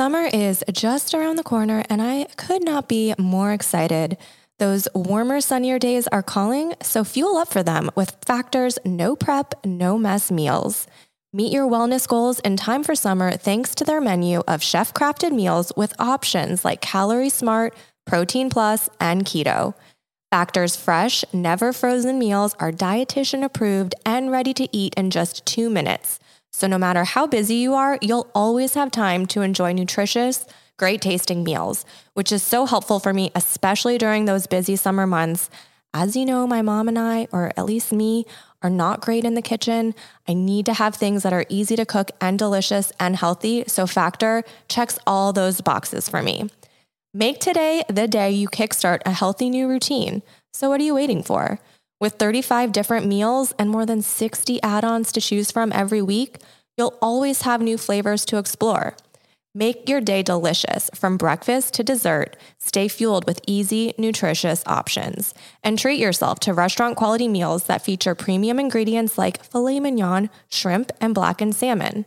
Summer is just around the corner, and I could not be more excited. Those warmer, sunnier days are calling, so fuel up for them with Factor's no prep, no mess meals. Meet your wellness goals in time for summer thanks to their menu of chef crafted meals with options like Calorie Smart, Protein Plus, and Keto. Factor's fresh, never frozen meals are dietitian approved and ready to eat in just two minutes. So, no matter how busy you are, you'll always have time to enjoy nutritious, great tasting meals, which is so helpful for me, especially during those busy summer months. As you know, my mom and I, or at least me, are not great in the kitchen. I need to have things that are easy to cook and delicious and healthy. So, Factor checks all those boxes for me. Make today the day you kickstart a healthy new routine. So, what are you waiting for? With 35 different meals and more than 60 add ons to choose from every week, you'll always have new flavors to explore. Make your day delicious from breakfast to dessert. Stay fueled with easy, nutritious options. And treat yourself to restaurant quality meals that feature premium ingredients like filet mignon, shrimp, and blackened salmon.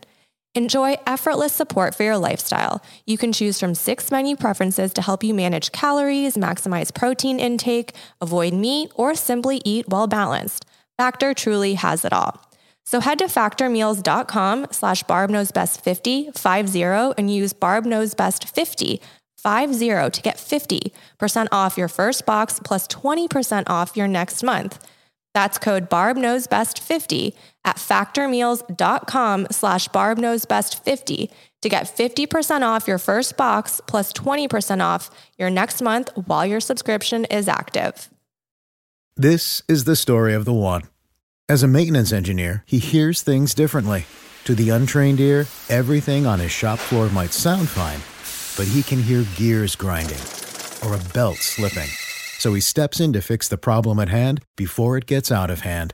Enjoy effortless support for your lifestyle. You can choose from six menu preferences to help you manage calories, maximize protein intake, avoid meat, or simply eat well balanced. Factor truly has it all. So head to factormeals.com slash barbknowsbest50, 50, and use barbknowsbest50, 50 to get 50% off your first box plus 20% off your next month. That's code barbknowsbest50 at factormeals.com slash barbknowsbest50 to get 50% off your first box plus 20% off your next month while your subscription is active. This is the story of the one. As a maintenance engineer, he hears things differently. To the untrained ear, everything on his shop floor might sound fine, but he can hear gears grinding or a belt slipping. So he steps in to fix the problem at hand before it gets out of hand.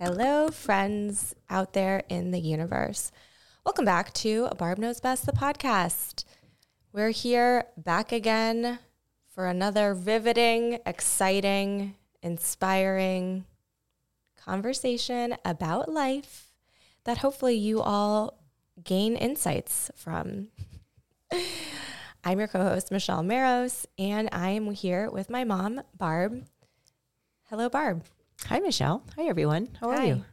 Hello, friends out there in the universe. Welcome back to A Barb Knows Best, the podcast. We're here back again for another riveting, exciting, inspiring conversation about life that hopefully you all gain insights from. I'm your co host, Michelle Maros, and I am here with my mom, Barb. Hello, Barb. Hi, Michelle. Hi, everyone. How are you?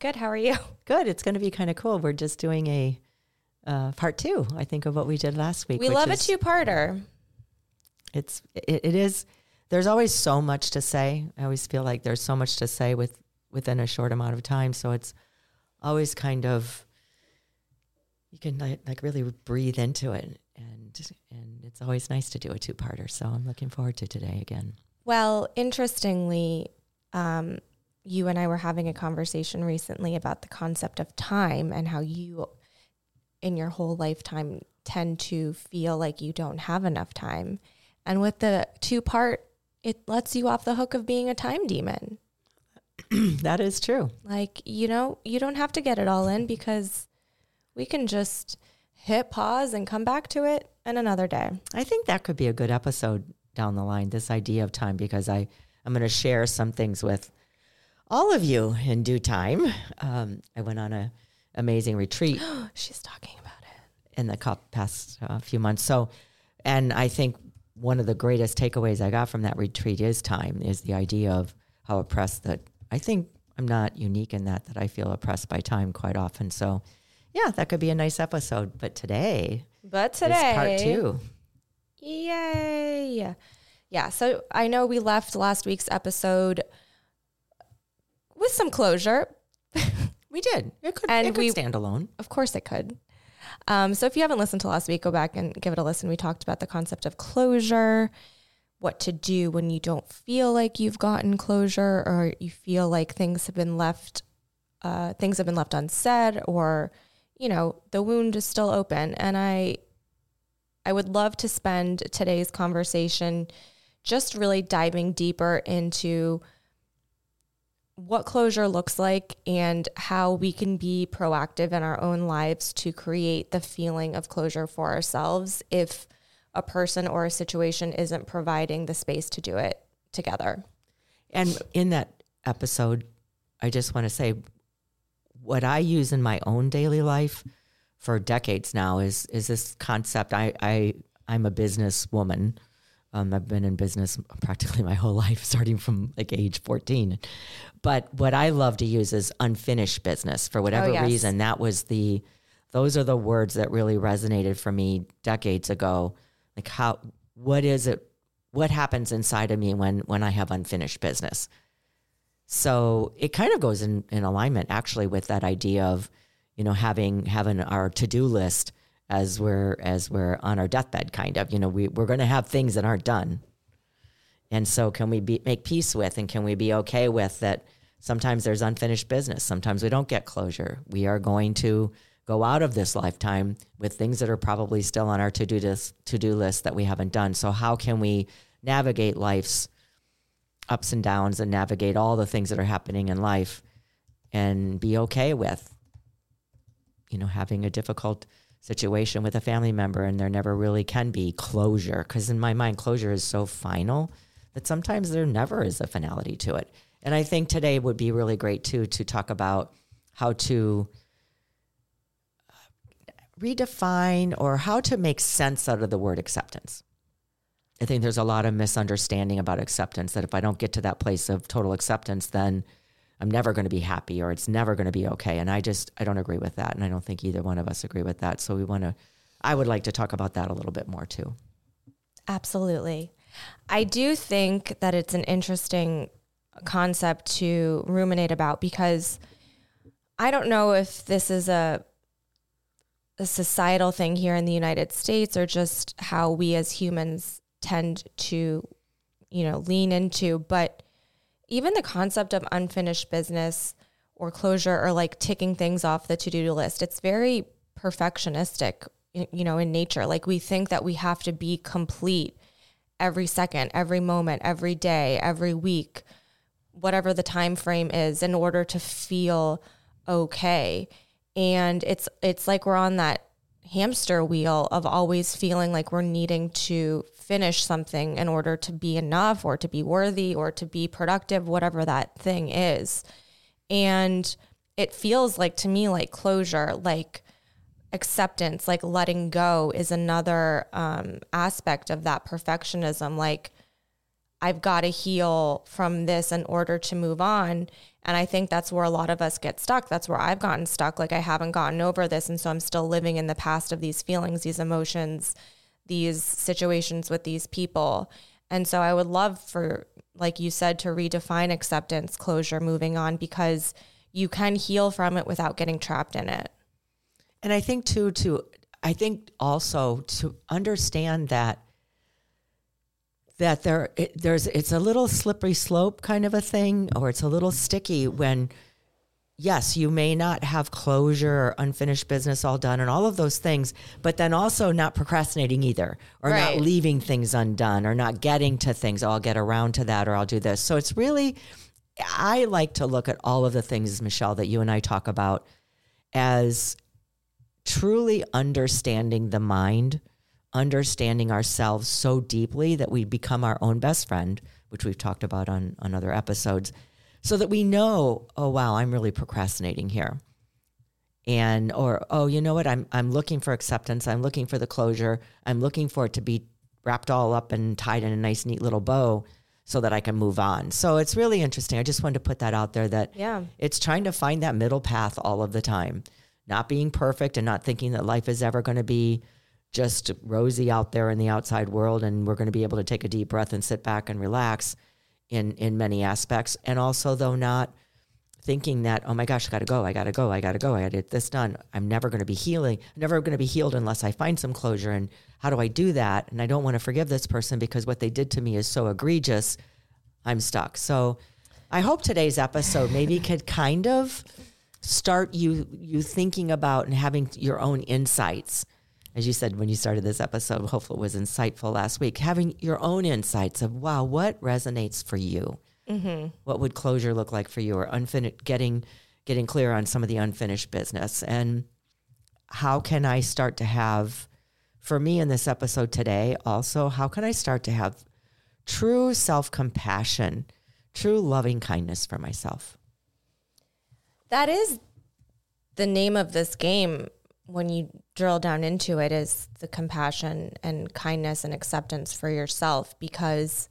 Good. How are you? Good. It's going to be kind of cool. We're just doing a uh, part two, I think, of what we did last week. We love a two-parter. It's it, it is. There's always so much to say. I always feel like there's so much to say with within a short amount of time. So it's always kind of you can like, like really breathe into it, and and it's always nice to do a two parter. So I'm looking forward to today again. Well, interestingly, um, you and I were having a conversation recently about the concept of time and how you, in your whole lifetime, tend to feel like you don't have enough time. And with the two part, it lets you off the hook of being a time demon. that is true. Like, you know, you don't have to get it all in because we can just hit pause and come back to it in another day. I think that could be a good episode down the line, this idea of time, because I, I'm going to share some things with all of you in due time. Um, I went on a amazing retreat She's talking about it. in the past uh, few months. So, and I think one of the greatest takeaways I got from that retreat is time, is the idea of how oppressed that I think I'm not unique in that, that I feel oppressed by time quite often. So, yeah, that could be a nice episode. But today, But today, is part two. Yay. Yeah. So I know we left last week's episode with some closure. We did. It could, And it could we- stand alone. Of course it could. Um, so if you haven't listened to last week, go back and give it a listen. We talked about the concept of closure, what to do when you don't feel like you've gotten closure or you feel like things have been left, uh, things have been left unsaid or, you know, the wound is still open. And I, I would love to spend today's conversation just really diving deeper into what closure looks like and how we can be proactive in our own lives to create the feeling of closure for ourselves if a person or a situation isn't providing the space to do it together. And in that episode, I just want to say what I use in my own daily life for decades now is is this concept. I, I I'm a business woman. Um, I've been in business practically my whole life, starting from like age 14. But what I love to use is unfinished business for whatever Oh, yes. reason. That was the, those are the words that really resonated for me decades ago. Like how, what is it? What happens inside of me when when I have unfinished business? So it kind of goes in, in alignment actually with that idea of, you know, having having our to do list as we're as we're on our deathbed kind of. You know, we, we're gonna have things that aren't done. And so can we be make peace with and can we be okay with that sometimes there's unfinished business. Sometimes we don't get closure. We are going to go out of this lifetime with things that are probably still on our to-do list to-do list that we haven't done. So how can we navigate life's ups and downs and navigate all the things that are happening in life and be okay with you know having a difficult situation with a family member and there never really can be closure. Because in my mind closure is so final that sometimes there never is a finality to it. And i think today would be really great too to talk about how to uh, redefine or how to make sense out of the word acceptance. I think there's a lot of misunderstanding about acceptance that if I don't get to that place of total acceptance, then I'm never going to be happy or it's never going to be okay. And I just, I don't agree with that. And I don't think either one of us agree with that. So we want to, I would like to talk about that a little bit more too. Absolutely. I do think that it's an interesting concept to ruminate about because I don't know if this is a a societal thing here in the United States or just how we as humans tend to you know lean into but even the concept of unfinished business or closure or like ticking things off the to-do list it's very perfectionistic you know in nature. Like we think that we have to be complete every second every moment every day every week whatever the time frame is in order to feel okay. And it's it's like we're on that hamster wheel of always feeling like we're needing to finish something in order to be enough or to be worthy or to be productive whatever that thing is. And it feels like to me like closure like acceptance like letting go is another um, aspect of that perfectionism. Like I've got to heal from this in order to move on. And I think that's where a lot of us get stuck. That's where I've gotten stuck. Like I haven't gotten over this. And so I'm still living in the past of these feelings, these emotions, these situations with these people. And so I would love for, like you said, to redefine acceptance, closure, moving on, because you can heal from it without getting trapped in it. And I think too, to, I think also to understand that that there it, there's it's a little slippery slope kind of a thing or it's a little sticky when yes you may not have closure or unfinished business all done and all of those things but then also not procrastinating either or Right. not leaving things undone or not getting to things oh, i'll get around to that or i'll do this so it's really i like to look at all of the things michelle that you and i talk about as truly understanding the mind, understanding ourselves so deeply that we become our own best friend, which we've talked about on, on other episodes, so that we know, oh wow, I'm really procrastinating here. And or oh, you know what? I'm I'm looking for acceptance. I'm looking for the closure. I'm looking for it to be wrapped all up and tied in a nice neat little bow so that I can move on. So it's really interesting. I just wanted to put that out there that Yeah. it's trying to find that middle path all of the time, not being perfect and not thinking that life is ever going to be just rosy out there in the outside world and we're going to be able to take a deep breath and sit back and relax in in many aspects. And also though not thinking that oh my gosh I got to go I got to go I got to go I got to get this done. I'm never going to be healing I'm never going to be healed unless I find some closure and how do I do that? And I don't want to forgive this person because what they did to me is so egregious. I'm stuck. So I hope today's episode maybe could kind of start you you thinking about and having your own insights as you said when you started this episode, hopefully it was insightful last week, having your own insights of, wow, what resonates for you? Mm-hmm. What would closure look like for you or unfinished, getting, getting clear on some of the unfinished business. And how can I start to have, for me in this episode today, also, how can I start to have true self compassion, true loving kindness for myself? That is the name of this game when you drill down into it is the compassion and kindness and acceptance for yourself because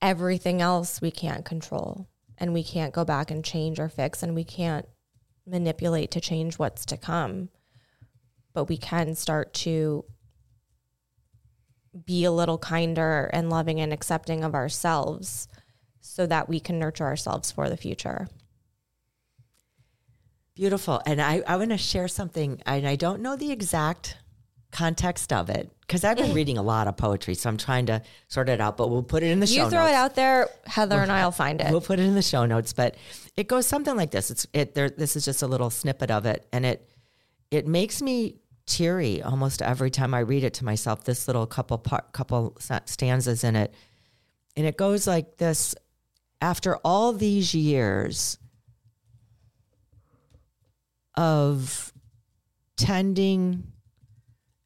everything else we can't control and we can't go back and change or fix and we can't manipulate to change what's to come. But we can start to be a little kinder and loving and accepting of ourselves so that we can nurture ourselves for the future Beautiful. And I, I want to share something, and I don't know the exact context of it because I've been reading a lot of poetry, so I'm trying to sort it out. But we'll put it in the you show. You throw notes. it out there, Heather and I'll find it. We'll put it in the show notes. But it goes something like this. It's it. There. This is just a little snippet of it, and it it makes me teary almost every time I read it to myself. This little couple part, couple stanzas in it, and it goes like this: After all these years of tending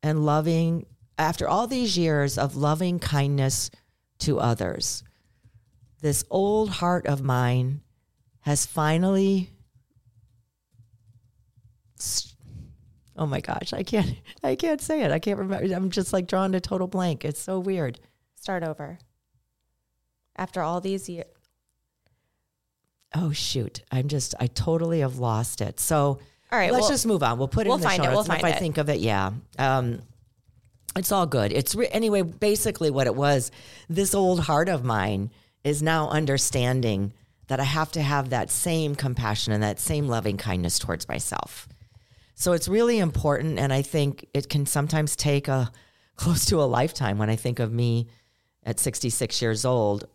and loving after all these years of loving kindness to others. This old heart of mine has finally oh my gosh i can't i can't say it. I can't remember. I'm just like drawing a total blank. It's so weird. Start over. After all these years oh shoot. I'm just i totally have lost it. So all right, let's well, just move on. We'll put it we'll in the find show it. We'll if I it. think of it, yeah. Um, it's all good. It's re- anyway. Basically, what it was, this old heart of mine is now understanding that I have to have that same compassion and that same loving kindness towards myself. So it's really important, and I think it can sometimes take a close to a lifetime. When I think of me at 66 years old,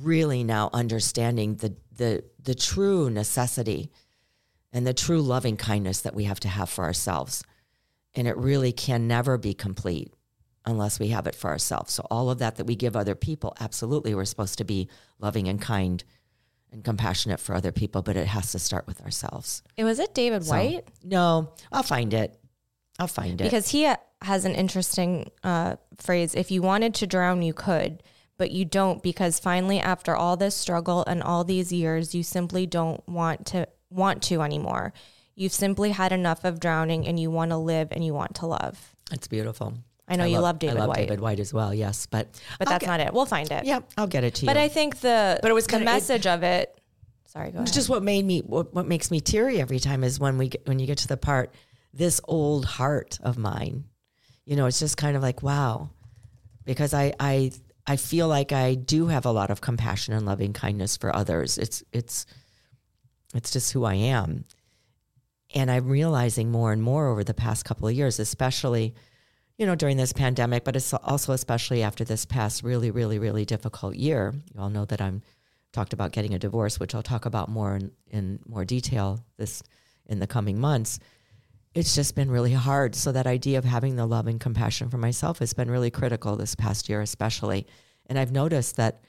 really now understanding the the the true necessity and the true loving kindness that we have to have for ourselves. And it really can never be complete unless we have it for ourselves. So, all of that that we give other people, absolutely, we're supposed to be loving and kind and compassionate for other people, but it has to start with ourselves. It was it David So, Whyte? No, I'll find it. I'll find it. Because he has an interesting uh, phrase if you wanted to drown, you could. But you don't because finally, after all this struggle and all these years, you simply don't want to want to anymore. You've simply had enough of drowning and you want to live and you want to love. it's beautiful. I know you love David I love Whyte. David Whyte as well, yes. But, But I'll that's get- not it. We'll find it. Yeah, I'll get it to you. But I think the But it was the kinda- it- message of it. Sorry, go ahead. It's just what made me what, what makes me teary every time is when we get, when you get to the part this old heart of mine you know it's just kind of like wow because i i i feel like i do have a lot of compassion and loving kindness for others it's it's it's just who i am and i'm realizing more and more over the past couple of years especially you know during this pandemic but it's also especially after this past really really really difficult year you all know that i'm talked about getting a divorce, which I'll talk about more in, in more detail this in the coming months. It's just been really hard. So that idea of having the love and compassion for myself has been really critical this past year, especially. And I've noticed that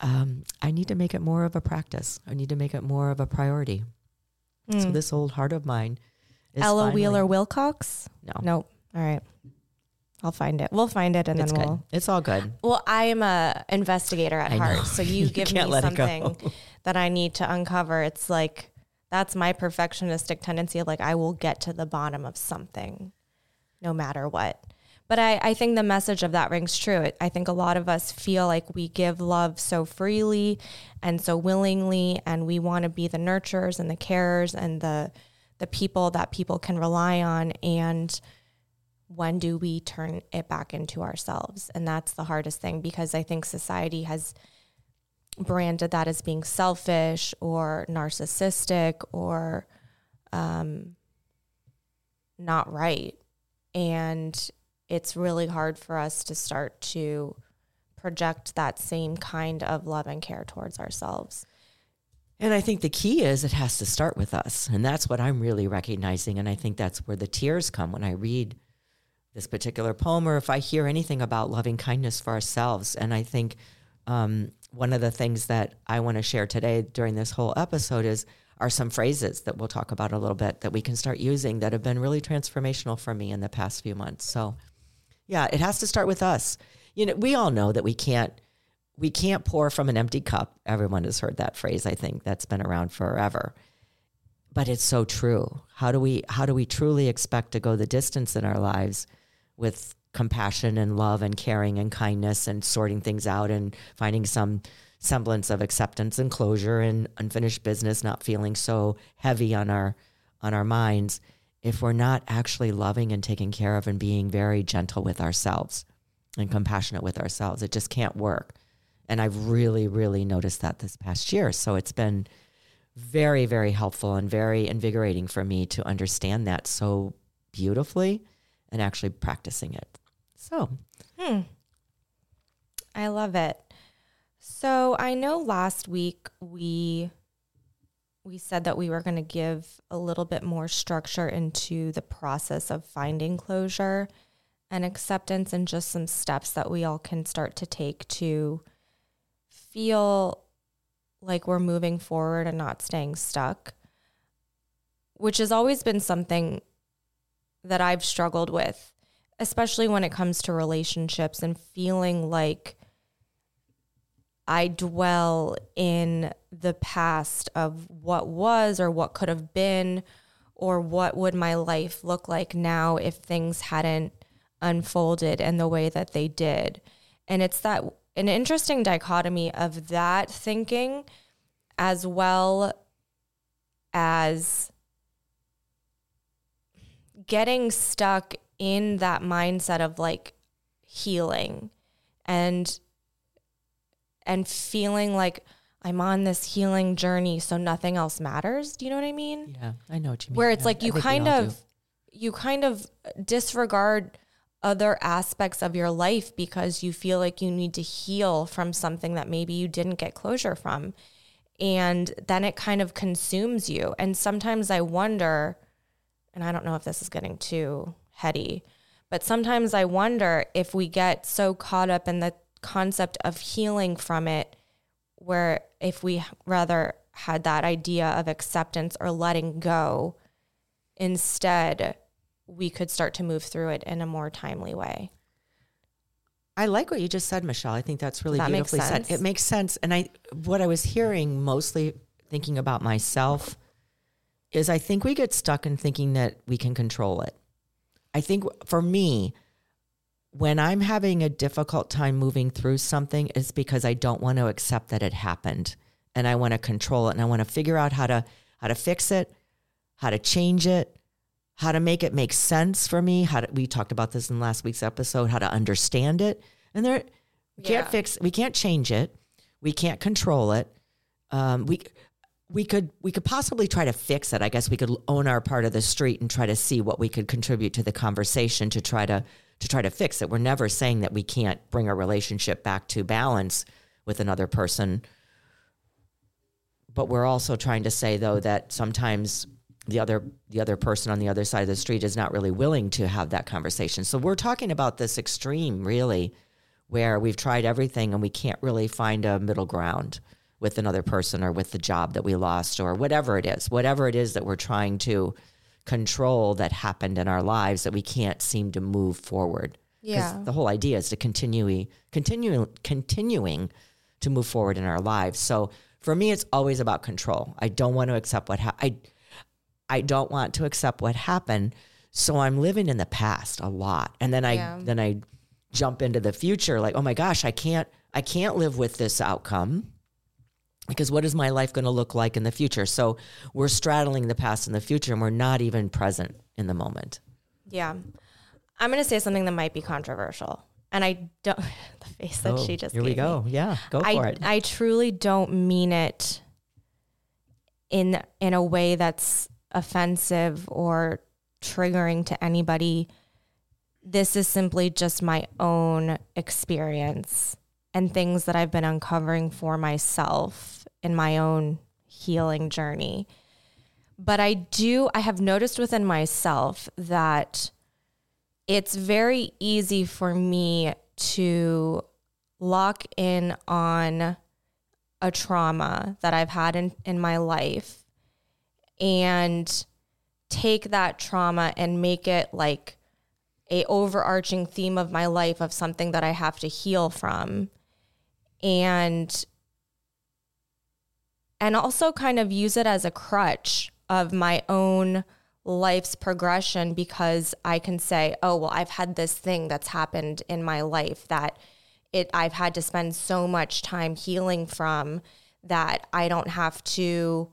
um, I need to make it more of a practice. I need to make it more of a priority. So this old heart of mine is Hmm. Ella finally- Wheeler Wilcox? No, Nope. All right. I'll find it. We'll find it and it's then good. we'll It's all good. Well, I am a investigator at I know. heart, so you You give me let it go. something that I need to uncover. It's like that's my perfectionistic tendency. Like I will get to the bottom of something, no matter what. But I, I think the message of that rings true. I think a lot of us feel like we give love so freely and so willingly, and we want to be the nurturers and the carers and the the people that people can rely on. And when do we turn it back into ourselves? And that's the hardest thing because I think society has branded that as being selfish or narcissistic or um, not right. And it's really hard for us to start to project that same kind of love and care towards ourselves. And I think the key is it has to start with us. And that's what I'm really recognizing. And I think that's where the tears come when I read this particular poem or if I hear anything about loving kindness for ourselves. And I think um, one of the things that I want to share today during this whole episode is are some phrases that we'll talk about a little bit that we can start using that have been really transformational for me in the past few months. So, yeah, it has to start with us. You know, we all know that we can't we can't pour from an empty cup. Everyone has heard that phrase, I think. That's been around forever. But it's so true. How do we how do we truly expect to go the distance in our lives with compassion and love and caring and kindness and sorting things out and finding some semblance of acceptance and closure and unfinished business not feeling so heavy on our on our minds if we're not actually loving and taking care of and being very gentle with ourselves and compassionate with ourselves it just can't work and I've really, really noticed that this past year. So it's been very, very helpful and very invigorating for me to understand that so beautifully and actually practicing it. So, hmm. I love it. So I know last week we we said that we were going to give a little bit more structure into the process of finding closure and acceptance and just some steps that we all can start to take to feel like we're moving forward and not staying stuck, which has always been something that I've struggled with, especially when it comes to relationships and feeling like I dwell in the past of what was or what could have been or what would my life look like now if things hadn't unfolded in the way that they did. And it's that an interesting dichotomy of that thinking as well as getting stuck in that mindset of like healing and and feeling like I'm on this healing journey so nothing else matters. Do you know what I mean? Yeah, I know what you mean. Where it's yeah, like you kind of do. you kind of disregard other aspects of your life because you feel like you need to heal from something that maybe you didn't get closure from. And then it kind of consumes you. And sometimes I wonder, and I don't know if this is getting too heady, but sometimes I wonder if we get so caught up in the concept of healing from it, where if we rather had that idea of acceptance or letting go instead we could start to move through it in a more timely way. I like what you just said, Michelle. I think that's really that beautifully said. It makes sense. And I what I was hearing mostly thinking about myself is I think we get stuck in thinking that we can control it. I think for me, when I'm having a difficult time moving through something, it's because I don't want to accept that it happened and I want to control it and I want to figure out how to how to fix it, how to change it, how to make it make sense for me. How to, we talked about this in last week's episode, how to understand it. And there, we can't yeah. fix, we can't change it. We can't control it. Um, we, we could, we could possibly try to fix it. I guess we could own our part of the street and try to see what we could contribute to the conversation to try to, to try to fix it. We're never saying that we can't bring a relationship back to balance with another person. But we're also trying to say though that sometimes the other the other person on the other side of the street is not really willing to have that conversation. So we're talking about this extreme really where we've tried everything and we can't really find a middle ground with another person or with the job that we lost or whatever it is. Whatever it is that we're trying to control that happened in our lives that we can't seem to move forward. Yeah. The whole idea is to continue continue continuing to move forward in our lives. So for me it's always about control. I don't want to accept what ha- I I don't want to accept what happened. So I'm living in the past a lot. And then I yeah. then I jump into the future like, "Oh my gosh, I can't I can't live with this outcome." Because what is my life going to look like in the future? So we're straddling the past and the future and we're not even present in the moment. Yeah. I'm going to say something that might be controversial. And I don't, the face that oh, she just Here we go. Me. Yeah, go I, for it. I truly don't mean it in in a way that's offensive or triggering to anybody. This is simply just my own experience and things that I've been uncovering for myself in my own healing journey. But I do, I have noticed within myself that it's very easy for me to lock in on a trauma that I've had in, in my life and take that trauma and make it like a overarching theme of my life of something that I have to heal from and and also kind of use it as a crutch of my own life's progression because I can say, oh, well, I've had this thing that's happened in my life that it I've had to spend so much time healing from that I don't have to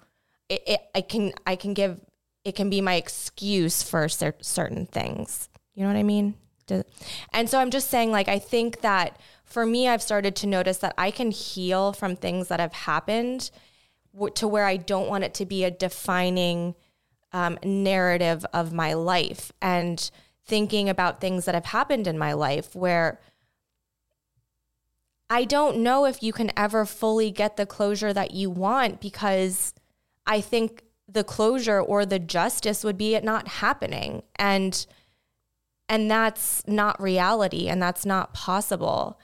it, it I can I can give it can be my excuse for cer- certain things. You know what I mean? And so I'm just saying like I think that for me I've started to notice that I can heal from things that have happened to where I don't want it to be a defining um, narrative of my life and thinking about things that have happened in my life where I don't know if you can ever fully get the closure that you want because I think the closure or the justice would be it not happening. And and that's not reality and that's not possible.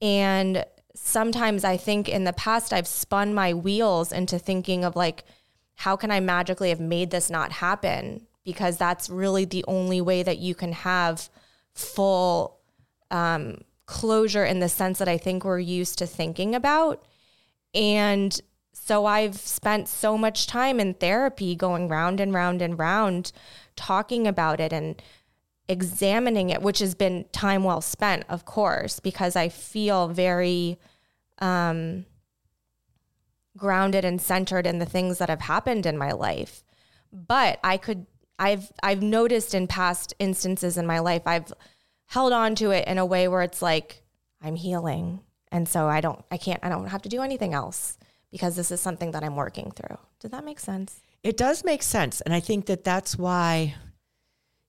And sometimes I think in the past I've spun my wheels into thinking of like, how can I magically have made this not happen? Because that's really the only way that you can have full um, closure in the sense that I think we're used to thinking about. And so I've spent so much time in therapy going round and round and round talking about it and examining it, which has been time well spent, of course, because I feel very um, grounded and centered in the things that have happened in my life. But I could, I've, I've noticed in past instances in my life, I've held on to it in a way where it's like I'm healing, and so I don't, I can't, I don't have to do anything else because this is something that I'm working through. Does that make sense? It does make sense, and I think that that's why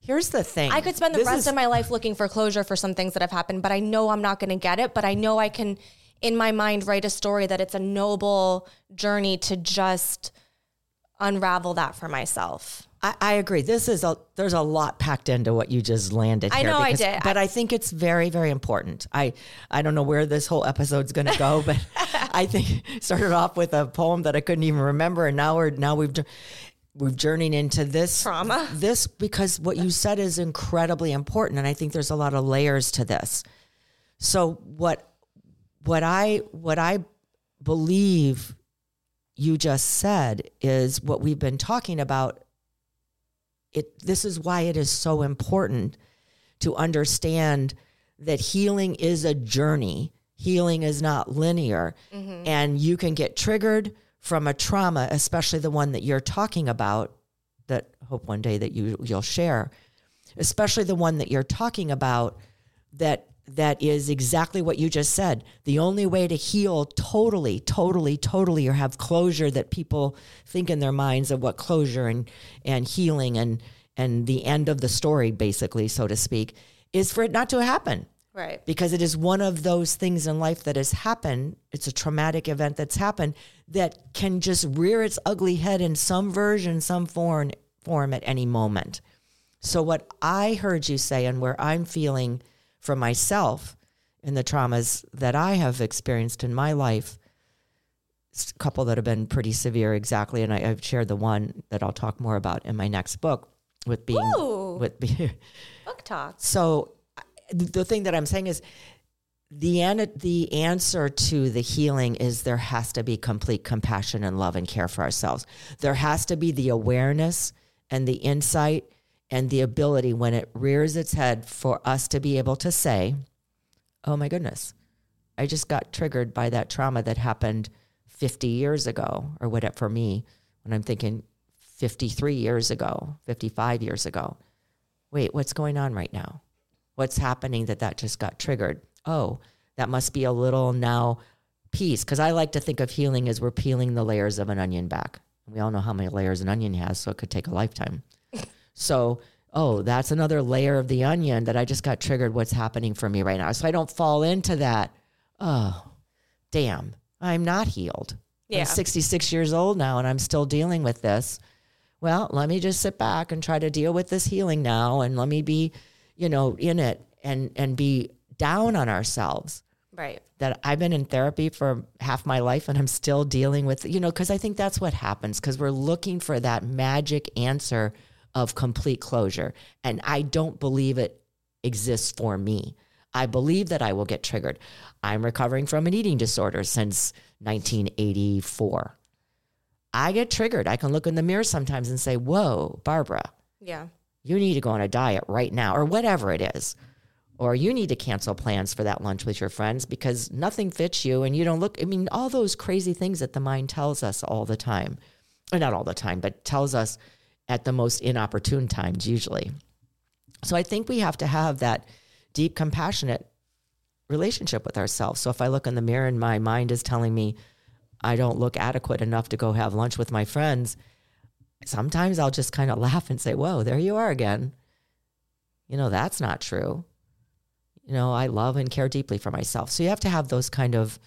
Here's the thing. I could spend the this rest is, of my life looking for closure for some things that have happened, but I know I'm not going to get it. But I know I can, in my mind, write a story that it's a noble journey to just unravel that for myself. I, I agree. This is a there's a lot packed into what you just landed. I know because, I did, but I, I think it's very very important. I I don't know where this whole episode's going to go, but I think started off with a poem that I couldn't even remember, and now we're now we've we're journeying into this trauma. This because what you said is incredibly important, and I think there's a lot of layers to this. So what what I what I believe you just said is what we've been talking about. It this is why it is so important to understand that healing is a journey. Healing is not linear, mm-hmm. and you can get triggered from a trauma, especially the one that you're talking about, that hope one day that you you'll share, especially the one that you're talking about, that that is exactly what you just said. The only way to heal totally, totally, totally, or have closure that people think in their minds of what closure and and healing and and the end of the story, basically, so to speak, is for it not to happen. Right. Because it is one of those things in life that has happened. It's a traumatic event that's happened that can just rear its ugly head in some version, some form, form at any moment. So, what I heard you say, and where I'm feeling for myself in the traumas that I have experienced in my life, a couple that have been pretty severe, exactly. And I, have shared the one that I'll talk more about in my next book with being Ooh, with being book talk. So the thing that I'm saying is the an- the answer to the healing is there has to be complete compassion and love and care for ourselves. There has to be the awareness and the insight and the ability when it rears its head for us to be able to say, "Oh my goodness, I just got triggered by that trauma that happened 50 years ago or whatever for me when I'm thinking 53 years ago, 55 years ago. Wait, what's going on right now?" What's happening that that just got triggered. Oh, that must be a little now piece. Because I like to think of healing as we're peeling the layers of an onion back. We all know how many layers an onion has, so it could take a lifetime. so, oh, that's another layer of the onion that I just got triggered. What's happening for me right now? So I don't fall into that. Oh, damn, I'm not healed. Yeah. I'm 66 years old now and I'm still dealing with this. Well, let me just sit back and try to deal with this healing now and let me be, you know, in it and and be down on ourselves Right. that I've been in therapy for half my life and I'm still dealing with, you know, because I think that's what happens because we're looking for that magic answer of complete closure. And I don't believe it exists for me. I believe that I will get triggered. I'm recovering from an eating disorder since 1984. I get triggered. I can look in the mirror sometimes and say, Whoa, Barbara, Yeah. You need to go on a diet right now, or whatever it is. Or you need to cancel plans for that lunch with your friends because nothing fits you and you don't look. I mean, all those crazy things that the mind tells us all the time. Or not all the time, but tells us at the most inopportune times, usually. So I think we have to have that deep, compassionate relationship with ourselves. So if I look in the mirror and my mind is telling me I don't look adequate enough to go have lunch with my friends, sometimes I'll just kind of laugh and say, Whoa, there you are again. You know, that's not true. You know, I love and care deeply for myself. So you have to have those kind of,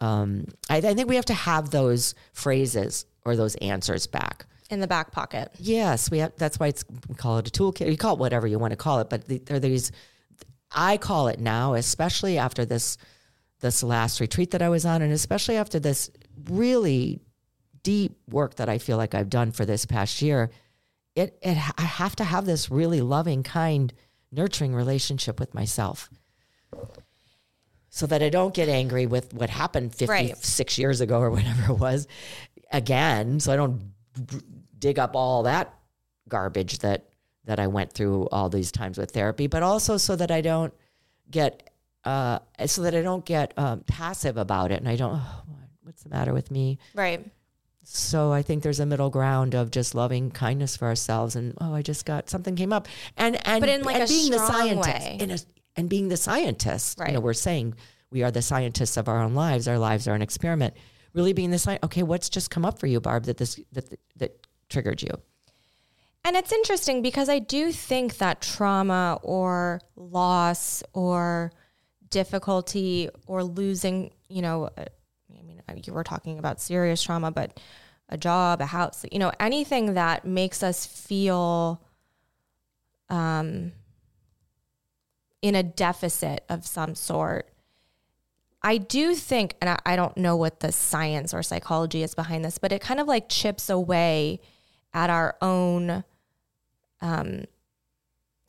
um, I, I think we have to have those phrases or those answers back. In the back pocket. Yes, we have. That's why it's we call it a toolkit. You call it whatever you want to call it, but the, there are these. I call it now, especially after this this last retreat that I was on, and especially after this really deep work that I feel like I've done for this past year. It, it I have to have this really loving, kind, nurturing relationship with myself, so that I don't get angry with what happened 56 Right. years ago or whatever it was again. So I don't dig up all that garbage that that I went through all these times with therapy, but also so that I don't get uh, so that I don't get um, passive about it, and I don't. Oh, what's the matter with me? Right. So I think there's a middle ground of just loving kindness for ourselves, and oh, I just got something came up, and and But in, like, and a being the strong scientist, way. in a, and being the scientist, you know, Right. we're saying we are the scientists of our own lives. Our lives are an experiment. Really being the scientist. Okay, what's just come up for you, Barb? That this that that triggered you. And it's interesting because I do think that trauma or loss or difficulty or losing, you know, uh, I mean, uh, you were talking about serious trauma, but a job, a house, you know, anything that makes us feel um, in a deficit of some sort. I do think, and I, I don't know what the science or psychology is behind this, but it kind of like chips away at our own um,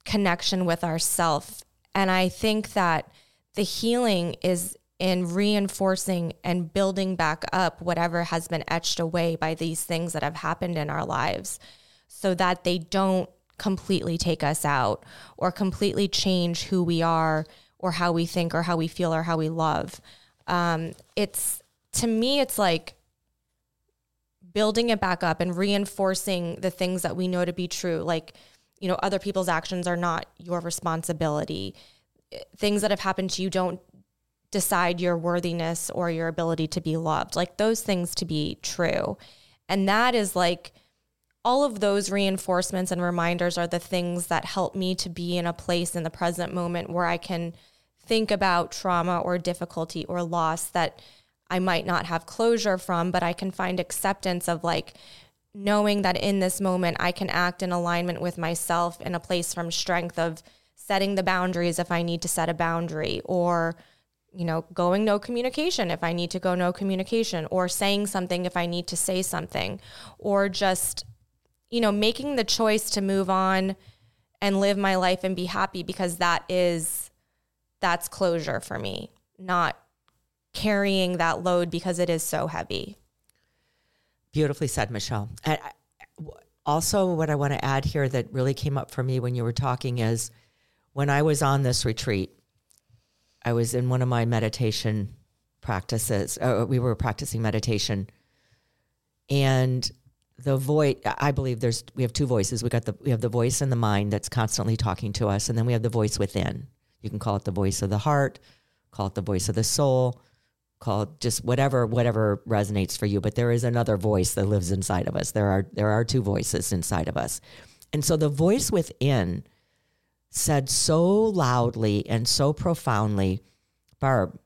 connection with ourself. And I think that the healing is in reinforcing and building back up whatever has been etched away by these things that have happened in our lives so that they don't completely take us out or completely change who we are or how we think or how we feel or how we love. Um, it's to me, it's like building it back up and reinforcing the things that we know to be true. Like, you know, other people's actions are not your responsibility. Things that have happened to you don't decide your worthiness or your ability to be loved. Like those things to be true. And that is like all of those reinforcements and reminders are the things that help me to be in a place in the present moment where I can think about trauma or difficulty or loss that I might not have closure from, but I can find acceptance of like knowing that in this moment I can act in alignment with myself in a place from strength of setting the boundaries if I need to set a boundary or you know, going no communication if I need to go no communication, or saying something if I need to say something, or just, you know, making the choice to move on and live my life and be happy because that is, that's closure for me, not carrying that load because it is so heavy. Beautifully said, Michelle. Also, what I want to add here that really came up for me when you were talking is when I was on this retreat, I was in one of my meditation practices. Uh, we were practicing meditation, and the voice. I believe there's we have two voices. We got the we have the voice in the mind that's constantly talking to us, and then we have the voice within. You can call it the voice of the heart, call it the voice of the soul, call it just whatever whatever resonates for you. But there is another voice that lives inside of us. There are there are two voices inside of us, and so the voice within said so loudly and so profoundly, Barb,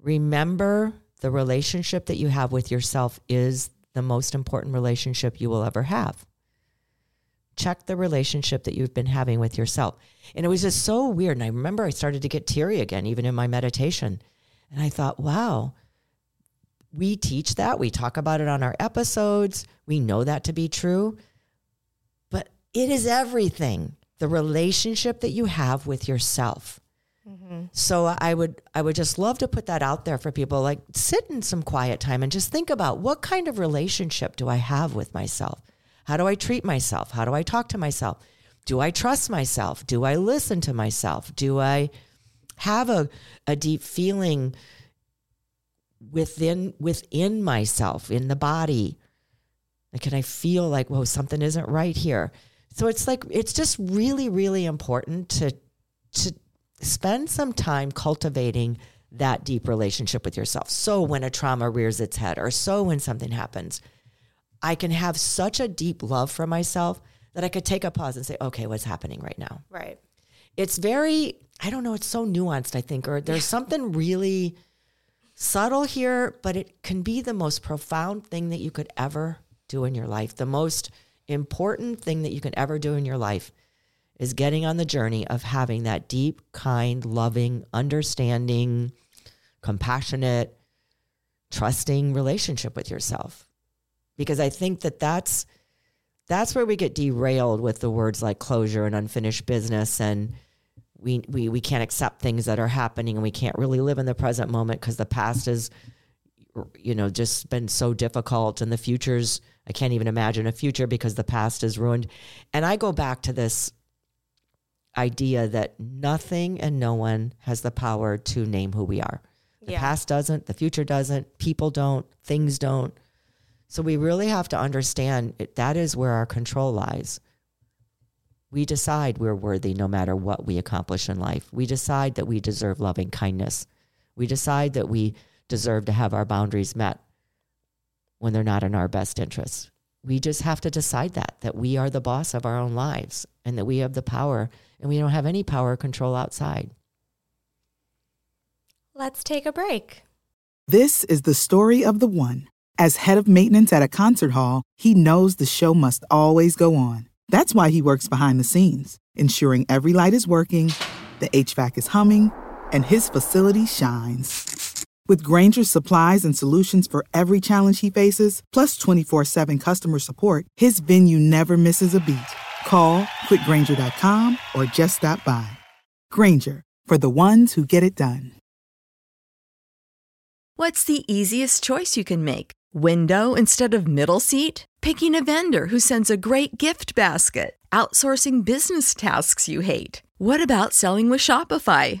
remember the relationship that you have with yourself is the most important relationship you will ever have. Check the relationship that you've been having with yourself. And it was just so weird. And I remember I started to get teary again, even in my meditation. And I thought, wow, we teach that. We talk about it on our episodes. We know that to be true. But it is everything the relationship that you have with yourself. Mm-hmm. So I would I would just love to put that out there for people like sit in some quiet time and just think about what kind of relationship do I have with myself? How do I treat myself? How do I talk to myself? Do I trust myself? Do I listen to myself? Do I have a, a deep feeling within within myself, in the body? Like, can I feel like, whoa, something isn't right here? So it's like it's just really, really important to to spend some time cultivating that deep relationship with yourself. So when a trauma rears its head or so when something happens, I can have such a deep love for myself that I could take a pause and say, okay, what's happening right now? Right. It's very, I don't know, it's so nuanced, I think, or there's something really subtle here, but it can be the most profound thing that you could ever do in your life. The most important thing that you can ever do in your life is getting on the journey of having that deep, kind, loving, understanding, compassionate, trusting relationship with yourself. Because I think that that's that's where we get derailed with the words like closure and unfinished business and we, we, we can't accept things that are happening and we can't really live in the present moment because the past has you know just been so difficult and the future's i can't even imagine a future because the past is ruined and i go back to this idea that nothing and no one has the power to name who we are. The yeah. past doesn't, the future doesn't, people don't, things don't. So we really have to understand it, that is where our control lies. We decide we're worthy no matter what we accomplish in life. We decide that we deserve loving kindness. We decide that we deserve to have our boundaries met when they're not in our best interests. We just have to decide that, that we are the boss of our own lives and that we have the power and we don't have any power or control outside. Let's take a break. This is the story of the one. As head of maintenance at a concert hall, he knows the show must always go on. That's why he works behind the scenes, ensuring every light is working, the HVAC is humming, and his facility shines. With Grainger's supplies and solutions for every challenge he faces, plus 24 7 customer support, his venue never misses a beat. Call clickgrainger.com or just stop by. Grainger for the ones who get it done. What's the easiest choice you can make? Window instead of middle seat? Picking a vendor who sends a great gift basket? Outsourcing business tasks you hate? What about selling with Shopify?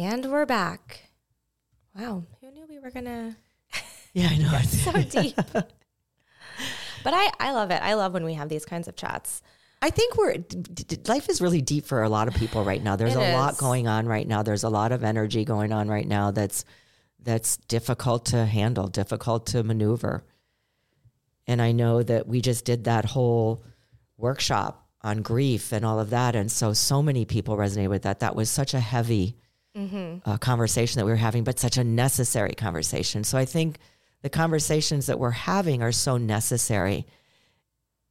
And we're back. Wow, who knew we were gonna? Yeah, I know. so deep. but I, I love it. I love when we have these kinds of chats. I think we're life is really deep for a lot of people right now. There's it a is. lot going on right now. There's a lot of energy going on right now that's that's difficult to handle, difficult to maneuver. And I know that we just did that whole workshop on grief and all of that, and so so many people resonated with that. That was such a heavy mm-hmm. uh, conversation that we were having, but such a necessary conversation. So I think the conversations that we're having are so necessary.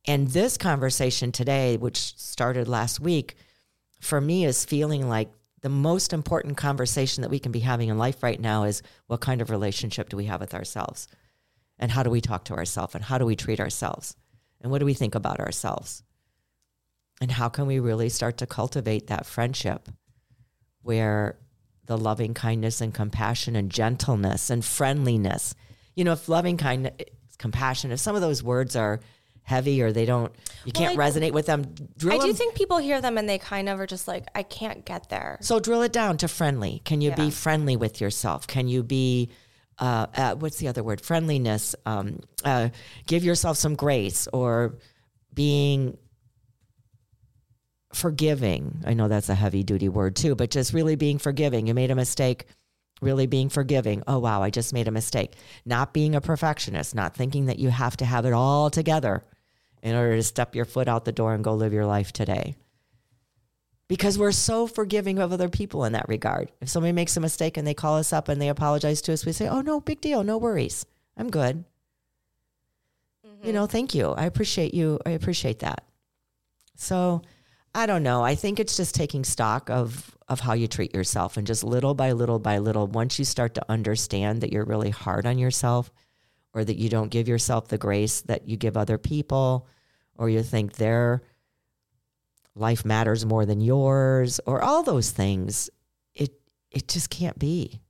And this conversation today, which started last week, for me is feeling like the most important conversation that we can be having in life right now is what kind of relationship do we have with ourselves? And how do we talk to ourselves? And how do we treat ourselves? And what do we think about ourselves? And how can we really start to cultivate that friendship where the loving kindness and compassion and gentleness and friendliness, you know, if loving kindness, compassion, if some of those words are heavy or they don't, you Well, can't I- resonate with them, drill I do them- think people hear them and they kind of are just like, I can't get there. So drill it down to friendly. Can you Yeah. be friendly with yourself? Can you be, uh, uh, what's the other word? Friendliness. Um, uh, give yourself some grace or being forgiving. I know that's a heavy duty word too, but just really being forgiving. You made a mistake, really being forgiving. Oh, wow, I just made a mistake. Not being a perfectionist, not thinking that you have to have it all together in order to step your foot out the door and go live your life today because we're so forgiving of other people in that regard. If somebody makes a mistake and they call us up and they apologize to us, we say, "Oh no, big deal, no worries. I'm good." Mm-hmm. You know, thank you. I appreciate you. I appreciate that. So, I don't know. I think it's just taking stock of of how you treat yourself and just little by little by little once you start to understand that you're really hard on yourself or that you don't give yourself the grace that you give other people or you think they're life matters more than yours or all those things it it just can't be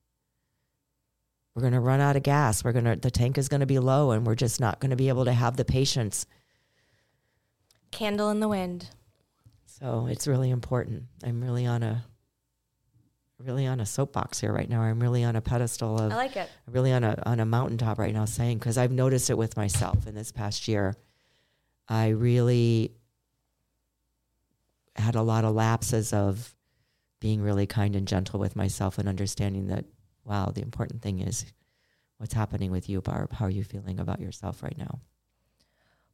we're going to run out of gas we're going to the tank is going to be low and we're just not going to be able to have the patience Candle in the wind. So it's really important i'm really on a really on a soapbox here right now i'm really on a pedestal of I like it. really on a on a mountaintop right now saying because I've noticed it with myself in this past year. I really had a lot of lapses of being really kind and gentle with myself and understanding that wow, the important thing is what's happening with you, Barb. How are you feeling about yourself right now?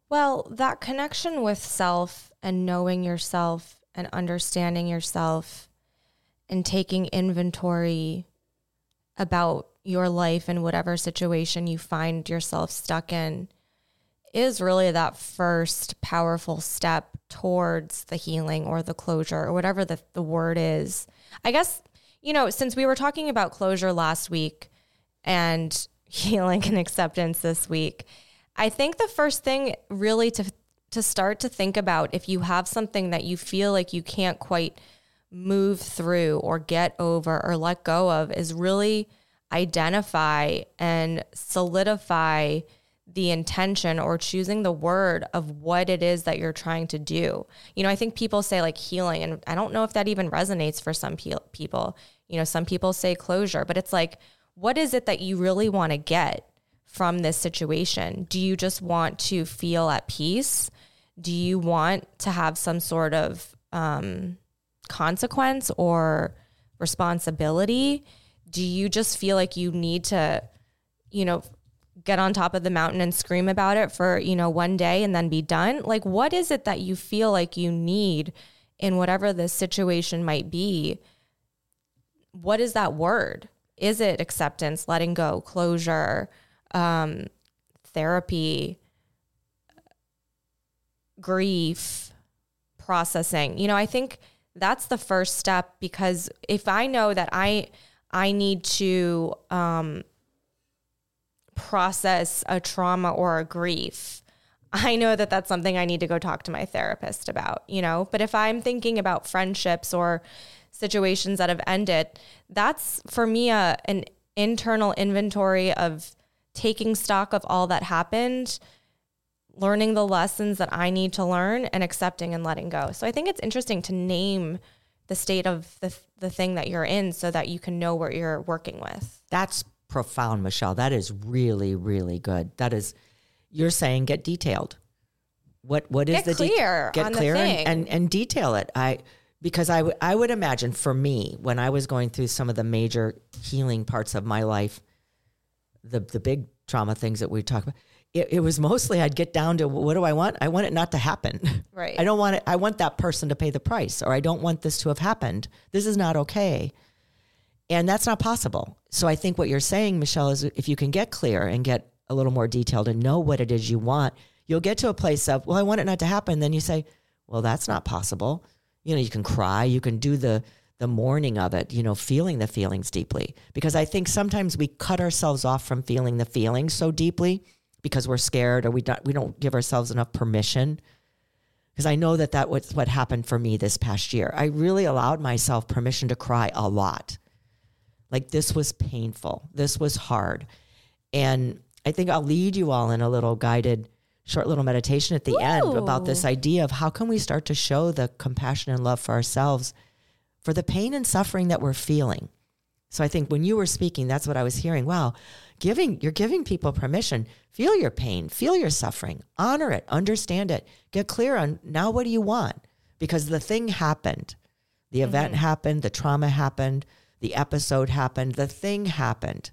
Well, that connection with self and knowing yourself and understanding yourself and taking inventory about your life and whatever situation you find yourself stuck in is really that first powerful step towards the healing or the closure or whatever the, the word is. I guess, you know, since we were talking about closure last week and healing and acceptance this week, I think the first thing really to to start to think about if you have something that you feel like you can't quite move through or get over or let go of is really identify and solidify the intention or choosing the word of what it is that you're trying to do. You know, I think people say like healing, and I don't know if that even resonates for some pe- people. You know, some people say closure, but it's like, what is it that you really want to get from this situation? Do you just want to feel at peace? Do you want to have some sort of um, consequence or responsibility? Do you just feel like you need to, you know, get on top of the mountain and scream about it for, you know, one day and then be done? Like, what is it that you feel like you need in whatever the situation might be? What is that word? Is it acceptance, letting go, closure, um, therapy, grief, processing? You know, I think that's the first step because if I know that I I need to um, process a trauma or a grief, I know that that's something I need to go talk to my therapist about, you know? But if I'm thinking about friendships or situations that have ended, that's for me a, an internal inventory of taking stock of all that happened, learning the lessons that I need to learn, and accepting and letting go. So I think it's interesting to name the state of the, the thing that you're in so that you can know what you're working with. That's profound, Michelle. That is really, really good. That is, you're saying get detailed. What what is Get the de- clear get on the clear and, and and detail it. I because I I would imagine for me when I was going through some of the major healing parts of my life, the the big trauma things that we talk about, it, it was mostly I'd get down to what do I want? I want it not to happen. Right. I don't want it. I want that person to pay the price, or I don't want this to have happened. This is not okay. And that's not possible. So I think what you're saying, Michelle, is if you can get clear and get a little more detailed and know what it is you want, you'll get to a place of, well, I want it not to happen. Then you say, well, that's not possible. You know, you can cry, you can do the the mourning of it, you know, feeling the feelings deeply. Because I think sometimes we cut ourselves off from feeling the feelings so deeply because we're scared or we don't we don't give ourselves enough permission because I know that that was what happened for me this past year. I really allowed myself permission to cry a lot. Like this was painful. This was hard. And I think I'll lead you all in a little guided short little meditation at the end about this idea of how can we start to show the compassion and love for ourselves for the pain and suffering that we're feeling. So I think when you were speaking, that's what I was hearing. Wow, giving you're giving people permission. Feel your pain, feel your suffering, honor it, understand it, get clear on now what do you want? Because the thing happened. The mm-hmm. event happened, the trauma happened, the episode happened, the thing happened.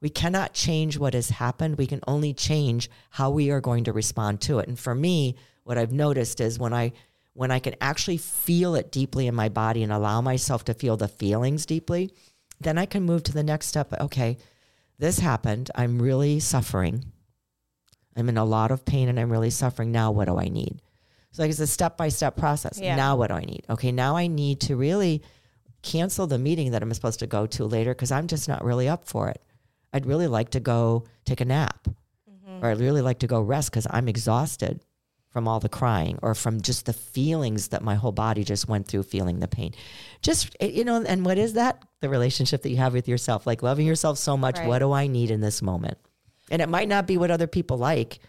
We cannot change what has happened. We can only change how we are going to respond to it. And for me, what I've noticed is when I when I can actually feel it deeply in my body and allow myself to feel the feelings deeply, then I can move to the next step. Okay, this happened. I'm really suffering. I'm in a lot of pain and I'm really suffering. Now, what do I need? So, like, it's a step by step process. Yeah. Now, what do I need? Okay, now I need to really cancel the meeting that I'm supposed to go to later because I'm just not really up for it. I'd really like to go take a nap mm-hmm. or I'd really like to go rest because I'm exhausted from all the crying or from just the feelings that my whole body just went through feeling the pain. Just, eh, you know, and what is that? The relationship that you have with yourself, like loving yourself so much. Right. What do I need in this moment? And it might not be what other people like.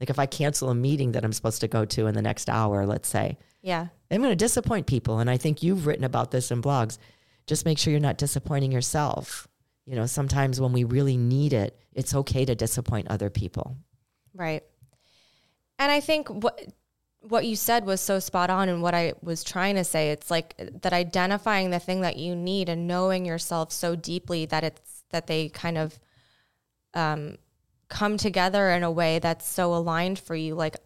Like if I cancel a meeting that I'm supposed to go to in the next hour, let's say, Yeah. I'm going to disappoint people. And I think you've written about this in blogs. Just make sure you're not disappointing yourself. You know, sometimes when we really need it, it's okay to disappoint other people. Right. And I think what what you said was so spot on and what I was trying to say. It's like that identifying the thing that you need and knowing yourself so deeply that it's that they kind of um come together in a way that's so aligned for you. Like,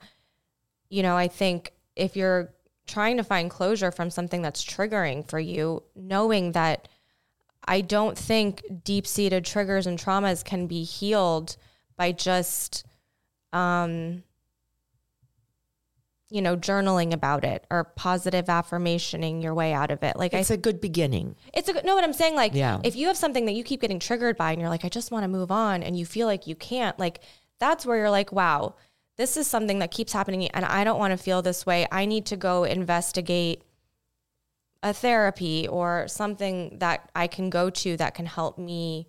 you know, I think if you're trying to find closure from something that's triggering for you, knowing that I don't think deep seated triggers and traumas can be healed by just, um, you know, journaling about it or positive affirmationing your way out of it. Like It's I, a good beginning. it's a good, know what I'm saying? Like Yeah. if you have something that you keep getting triggered by and you're like, I just want to move on and you feel like you can't, like that's where you're like, wow, this is something that keeps happening and I don't want to feel this way. I need to go investigate a therapy or something that I can go to that can help me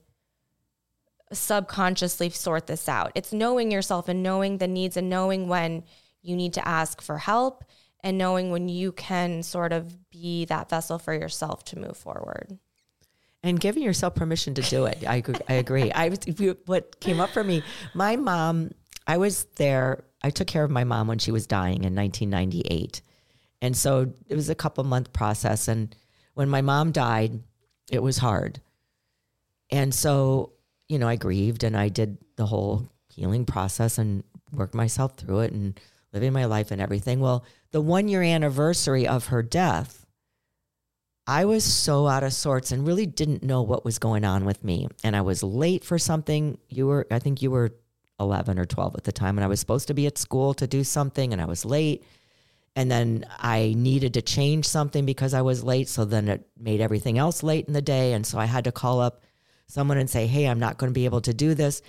subconsciously sort this out. It's knowing yourself and knowing the needs and knowing when you need to ask for help and knowing when you can sort of be that vessel for yourself to move forward. and giving yourself permission to do it. I agree. I agree. I was, what came up for me, my mom. I was there. I took care of my mom when she was dying in 1998, and so it was a couple month process. And when my mom died, it was hard. And so, you know, I grieved and I did the whole healing process and worked myself through it and living my life and everything. Well, the one year anniversary of her death, I was so out of sorts and really didn't know what was going on with me. And I was late for something. You were, I think you were 11 or 12 at the time, and I was supposed to be at school to do something, and I was late. And then I needed to change something because I was late. So then it made everything else late in the day. And so I had to call up someone and say, Hey, I'm not going to be able to do this.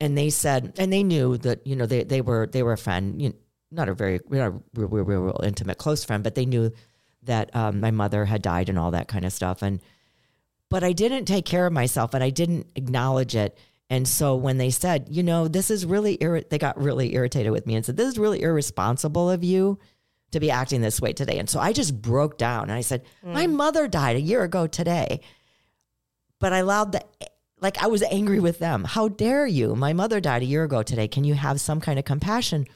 And they said, and they knew that, you know, they, they were, they were a friend, you know, not a very, not a real, real, real, real intimate close friend, but they knew that um, my mother had died and all that kind of stuff. And, but I didn't take care of myself and I didn't acknowledge it. And so when they said, you know, this is really, irri-, they got really irritated with me and said, this is really irresponsible of you to be acting this way today. And so I just broke down and I said, my mother died a year ago today. But I allowed the, like, I was angry with them. How dare you? My mother died a year ago today. Can you have some kind of compassion?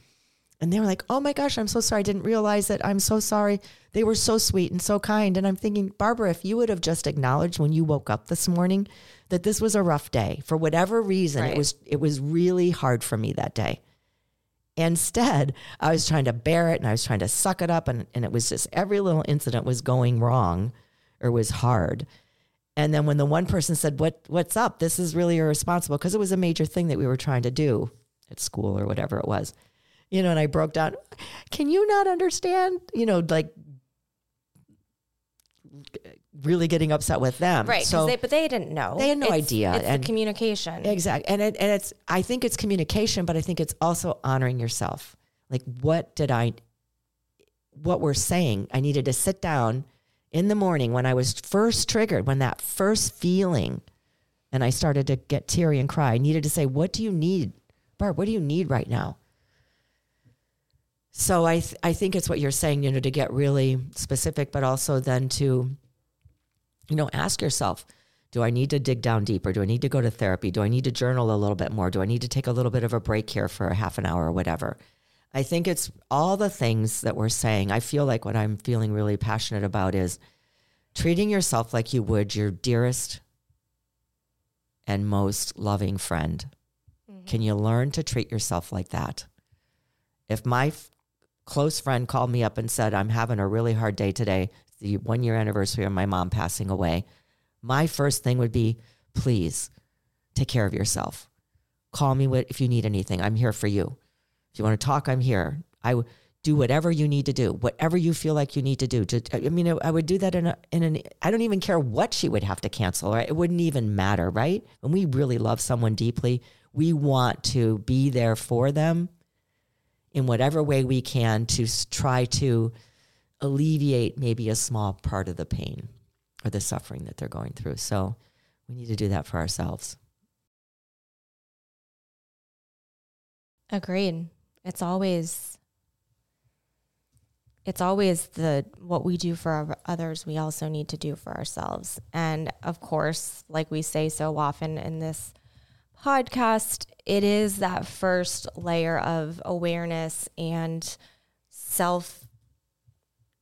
And they were like, oh my gosh, I'm so sorry. I didn't realize it. I'm so sorry. They were so sweet and so kind. And I'm thinking, Barbara, if you would have just acknowledged when you woke up this morning that this was a rough day for whatever reason, it was it was really hard for me that day. Instead, I was trying to bear it and I was trying to suck it up and, and it was just every little incident was going wrong or was hard. And then when the one person said, What what's up? This is really irresponsible because it was a major thing that we were trying to do at school or whatever it was. You know, and I broke down, can you not understand? You know, like really getting upset with them. right? So they, but they didn't know. They had no It's- idea, It's and- the communication. Exactly. And it, and it's I think it's communication, but I think it's also honoring yourself. Like what did I what we're saying. I needed to sit down in the morning when I was first triggered, when that first feeling, and I started to get teary and cry. I needed to say, What do you need? Barb, what do you need right now? So I, th- I think it's what you're saying, you know, to get really specific, but also then to, you know, ask yourself, do I need to dig down deeper? Do I need to go to therapy? Do I need to journal a little bit more? Do I need to take a little bit of a break here for a half an hour or whatever? I think it's all the things that we're saying. I feel like what I'm feeling really passionate about is treating yourself like you would your dearest and most loving friend. Mm-hmm. Can you learn to treat yourself like that? If my close friend called me up and said, I'm having a really hard day today, the one year anniversary of my mom passing away, my first thing would be please take care of yourself. Call me if you need anything. I'm here for you. If you want to talk, I'm here. I would do whatever you need to do, whatever you feel like you need to do. To, I mean, I would do that in a, in an, I don't even care what she would have to cancel, right? It wouldn't even matter, right? When we really love someone deeply, we want to be there for them in whatever way we can to try to alleviate maybe a small part of the pain or the suffering that they're going through. So we need to do that for ourselves. Agreed. It's always it's always the what we do for others we also need to do for ourselves. And of course, like we say so often in this podcast, it is that first layer of awareness and self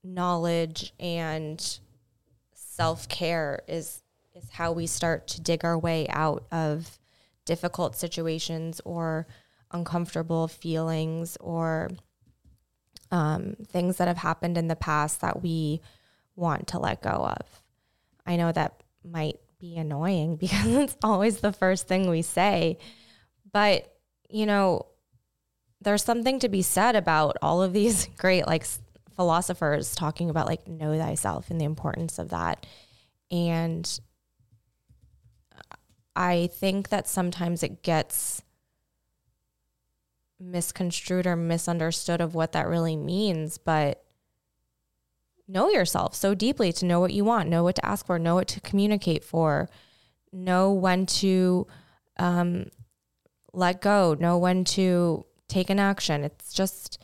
knowledge and self care is is how we start to dig our way out of difficult situations or uncomfortable feelings or um, things that have happened in the past that we want to let go of. I know that might be annoying because it's always the first thing we say, but you know, there's something to be said about all of these great like philosophers talking about like know thyself and the importance of that. And uh, I think that sometimes it gets misconstrued or misunderstood of what that really means, but know yourself so deeply to know what you want, know what to ask for, know what to communicate for, know when to um, let go, know when to take an action. It's just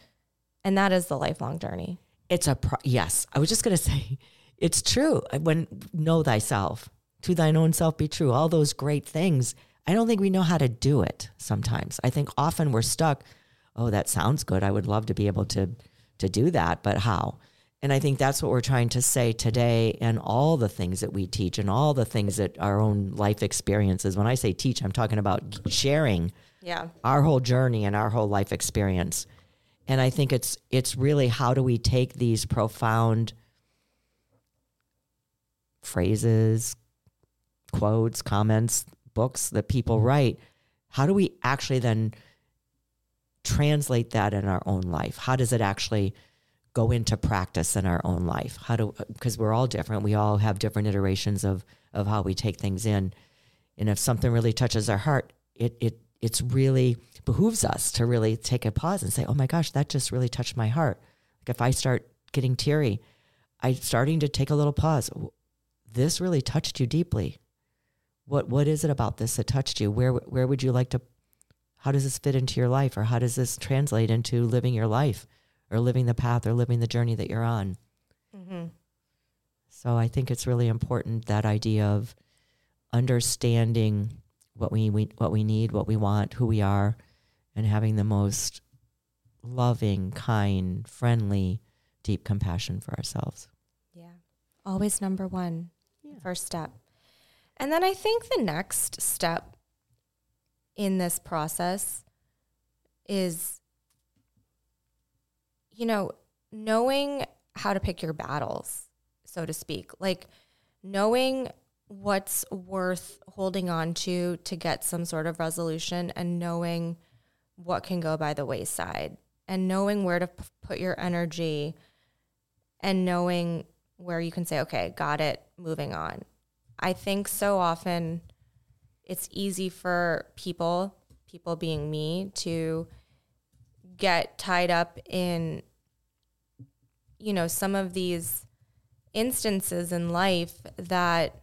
and that is the lifelong journey. It's a pro- yes. I was just going to say, it's true. When know thyself, to thine own self be true. All those great things. I don't think we know how to do it. Sometimes I think often we're stuck. Oh, that sounds good. I would love to be able to to do that, but how? And I think that's what we're trying to say today and all the things that we teach and all the things that our own life experiences. When I say teach, I'm talking about sharing yeah. our whole journey and our whole life experience and I think it's it's really how do we take these profound phrases, quotes, comments, books that people write, how do we actually then translate that in our own life? How does it actually go into practice in our own life? How do because we're all different. We all have different iterations of of how we take things in. And if something really touches our heart, it it it's really behooves us to really take a pause and say, oh my gosh, that just really touched my heart. Like if I start getting teary, I'm starting to take a little pause. This really touched you deeply. What what is it about this that touched you? Where where would you like to? How does this fit into your life, or how does this translate into living your life, or living the path, or living the journey that you're on? Mm-hmm. So I think it's really important that idea of understanding what we, we what we need, what we want, who we are, and having the most loving, kind, friendly, deep compassion for ourselves. Yeah. Always number one, yeah. first step. And then I think the next step in this process is, you know, knowing how to pick your battles, so to speak. Like knowing what's worth holding on to to get some sort of resolution and knowing what can go by the wayside and knowing where to p- put your energy and knowing where you can say, okay, got it, moving on. I think so often it's easy for people, people being me, to get tied up in you know, some of these instances in life that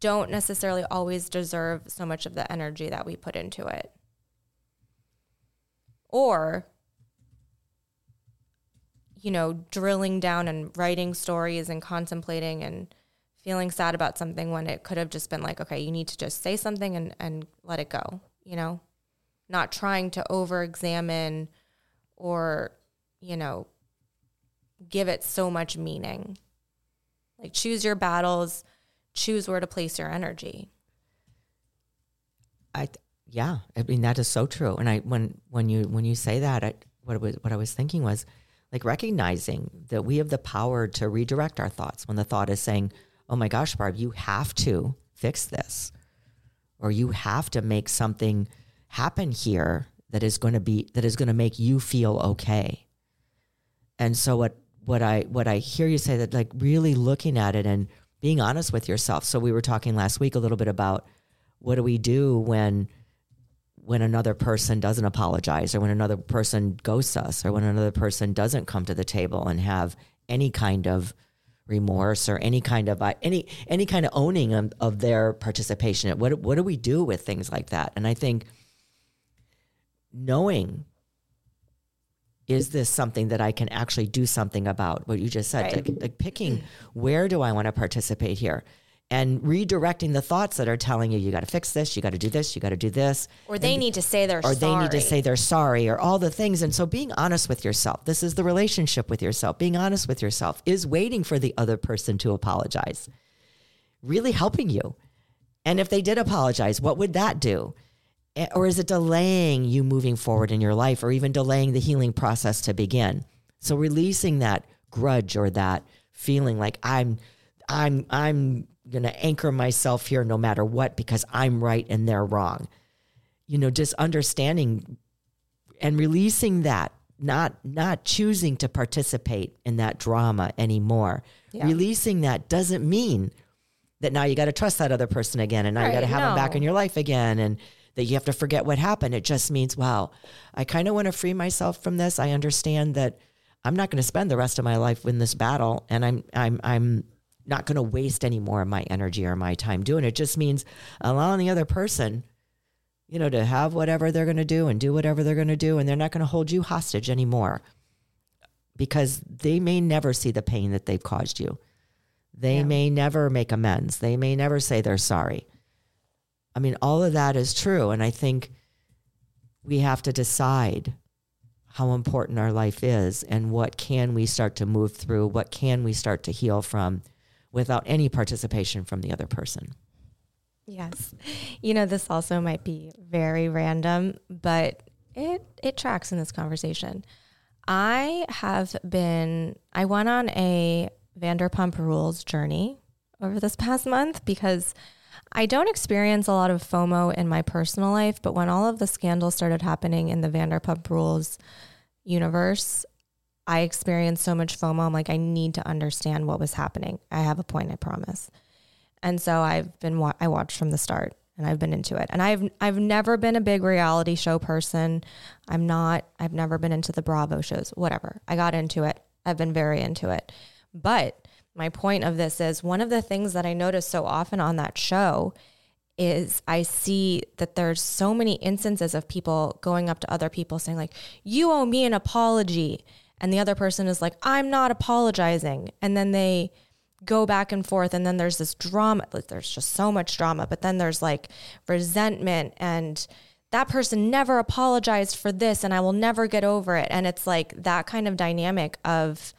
don't necessarily always deserve so much of the energy that we put into it. Or, you know, drilling down and writing stories and contemplating and feeling sad about something when it could have just been like, okay, you need to just say something and, and let it go, you know? Not trying to over examine or, you know, give it so much meaning. Like choose your battles, choose where to place your energy. I yeah, I mean that is so true. And I when when you when you say that, I, what was what I was thinking was like recognizing that we have the power to redirect our thoughts when the thought is saying, "Oh my gosh, Barb, you have to fix this," or "You have to make something happen here that is going to be that is going to make you feel okay." And so what what I what I hear you say that like really looking at it and being honest with yourself. So we were talking last week a little bit about what do we do when when another person doesn't apologize or when another person ghosts us or when another person doesn't come to the table and have any kind of remorse or any kind of uh, any any kind of owning of, of their participation what what do we do with things like that and i think knowing is this something that I can actually do something about? What you just said, Right. like, like picking where do I want to participate here, and redirecting the thoughts that are telling you you got to fix this, you got to do this, you got to do this, Or they need to say they're or sorry. they need to say they're sorry, or all the things. And so, being honest with yourself, this is the relationship with yourself. Being honest with yourself is waiting for the other person to apologize, really helping you. And if they did apologize, what would that do? Eh, Or is it delaying you moving forward in your life or even delaying the healing process to begin? So releasing that grudge or that feeling like I'm I'm I'm going to anchor myself here no matter what because I'm right and they're wrong. You know, just understanding and releasing that not not choosing to participate in that drama anymore. Yeah. Releasing that doesn't mean that now you got to trust that other person again and now you got to have them back in your life again and that you have to forget what happened. It just means, wow, I kind of want to free myself from this. I understand that I'm not going to spend the rest of my life in this battle and I'm I'm I'm not going to waste any more of my energy or my time doing it. It just means allowing the other person you know, to have whatever they're going to do and do whatever they're going to do, and they're not going to hold you hostage anymore because they may never see the pain that they've caused you. They Yeah. may never make amends. They may never say they're sorry. I mean, all of that is true. And I think we have to decide how important our life is and what can we start to move through, what can we start to heal from without any participation from the other person. Yes. You know, this also might be very random, but it it tracks in this conversation. I have been I went on a Vanderpump Rules journey over this past month because I don't experience a lot of FOMO in my personal life, but when all of the scandals started happening in the Vanderpump Rules universe, I experienced so much FOMO. I'm like, I need to understand what was happening. I have a point, I promise. And so I've been wa- I watched from the start and I've been into it. And I've I've never been a big reality show person. I'm not I've never been into the Bravo shows, whatever. I got into it. I've been very into it. But my point of this is one of the things that I notice so often on that show is I see that there's so many instances of people going up to other people saying like you owe me an apology. And the other person is like I'm not apologizing. And then they go back and forth and then there's this drama like there's just so much drama but then there's like resentment and that person never apologized for this and I will never get over it. And it's like that kind of dynamic of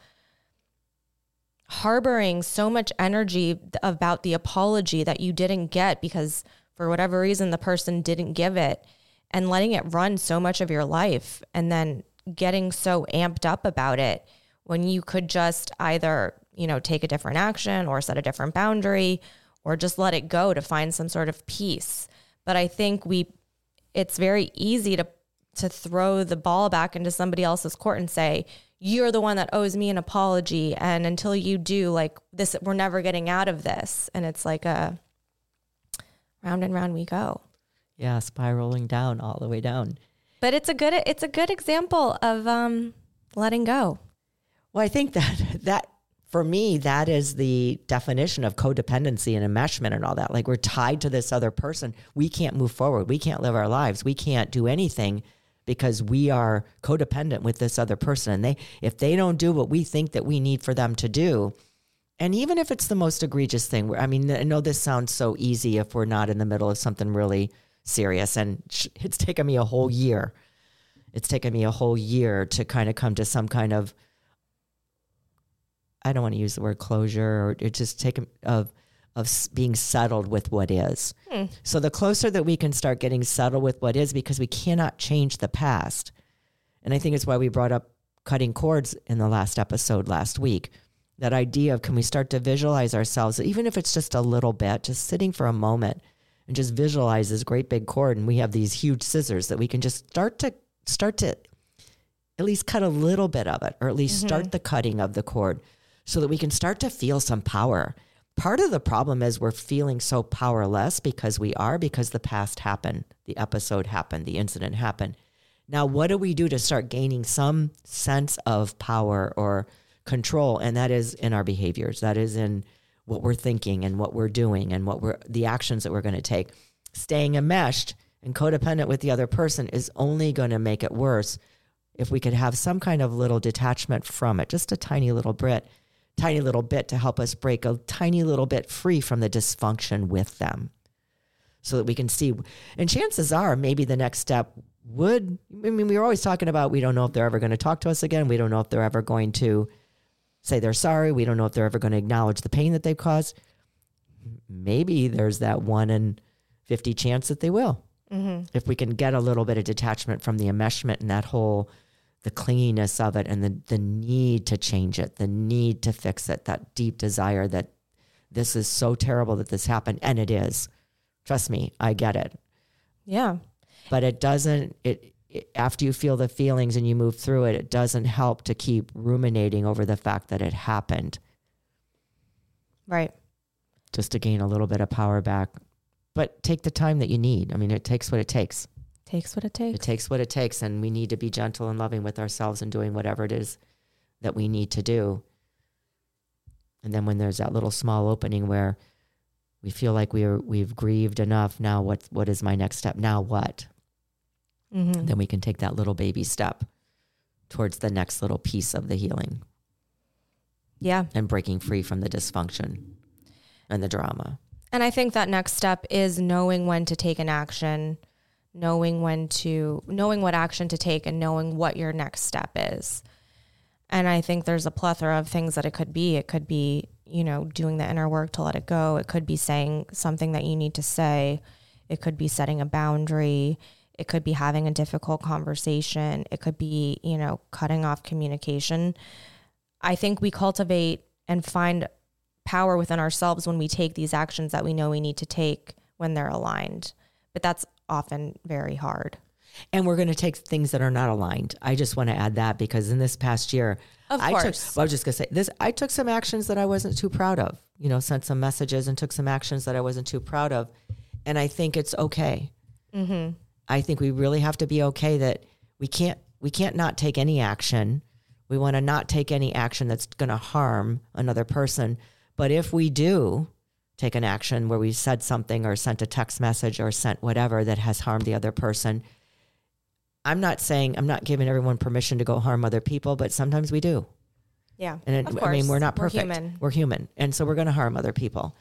harboring so much energy about the apology that you didn't get because for whatever reason the person didn't give it and letting it run so much of your life and then getting so amped up about it when you could just either, you know, take a different action or set a different boundary or just let it go to find some sort of peace. But I think we it's very easy to to throw the ball back into somebody else's court and say you're the one that owes me an apology and until you do like this we're never getting out of this and it's like a round and round we go Yeah, spiraling down all the way down. but it's a good it's a good example of um letting go Well, I think that that for me, that is the definition of codependency and enmeshment and all that. Like we're tied to this other person. We can't move forward. We can't live our lives. We can't do anything because we are codependent with this other person. And they if they don't do what we think that we need for them to do, and even if it's the most egregious thing, I mean, I know this sounds so easy if we're not in the middle of something really serious. And it's taken me a whole year. It's taken me a whole year to kind of come to some kind of I don't want to use the word closure or just take of of being settled with what is. Hmm. So the closer that we can start getting settled with what is because we cannot change the past. And I think it's why we brought up cutting cords in the last episode last week. That idea of can we start to visualize ourselves even if it's just a little bit, just sitting for a moment and just visualize this great big cord and we have these huge scissors that we can just start to start to at least cut a little bit of it or at least mm-hmm. start the cutting of the cord so that we can start to feel some power. Part of the problem is we're feeling so powerless because we are, because the past happened, the episode happened, the incident happened. Now, what do we do to start gaining some sense of power or control? And that is in our behaviors, that is in what we're thinking and what we're doing and what we're the actions that we're going to take. Staying enmeshed and codependent with the other person is only going to make it worse if we could have some kind of little detachment from it, just a tiny little bit tiny little bit to help us break a tiny little bit free from the dysfunction with them so that we can see. And chances are, maybe the next step would, I mean, we are always talking about we don't know if they're ever going to talk to us again. We don't know if they're ever going to say they're sorry. We don't know if they're ever going to acknowledge the pain that they've caused. Maybe there's that one in 50 chance that they will. Mm-hmm. If we can get a little bit of detachment from the enmeshment and that whole the clinginess of it and the, the need to change it, the need to fix it, that deep desire that this is so terrible that this happened. And it is. Trust me, I get it. Yeah. But it doesn't, it, it, after you feel the feelings and you move through it, it doesn't help to keep ruminating over the fact that it happened. Right. Just to gain a little bit of power back. But take the time that you need. I mean, it takes what it takes takes what it takes. It takes what it takes, and we need to be gentle and loving with ourselves and doing whatever it is that we need to do. And then when there's that little small opening where we feel like we are we've grieved enough, now what what is my next step? Now what? Mm-hmm. Then we can take that little baby step towards the next little piece of the healing. Yeah. And breaking free from the dysfunction and the drama. And I think that next step is knowing when to take an action knowing when to knowing what action to take and knowing what your next step is. And i think there's a plethora of things that it could be. It could be you know doing the inner work to let it go. It could be saying something that you need to say. It could be setting a boundary. It could be having a difficult conversation. It could be you know cutting off communication. I think we cultivate and find power within ourselves when we take these actions that we know we need to take when they're aligned. But that's often very hard. And we're going to take things that are not aligned. I just want to add that because in this past year, of I course, took, well, I was just going to say this. I took some actions that I wasn't too proud of. You know, sent some messages and took some actions that I wasn't too proud of, and I think it's okay. Mm-hmm. I think we really have to be okay that we can't we can't not take any action. We want to not take any action that's going to harm another person. But if we do, take an action where we said something or sent a text message or sent whatever that has harmed the other person. I'm not saying I'm not giving everyone permission to go harm other people, but sometimes we do. Yeah. And it, I mean, we're not perfect. We're human. We're human. And so we're going to harm other people.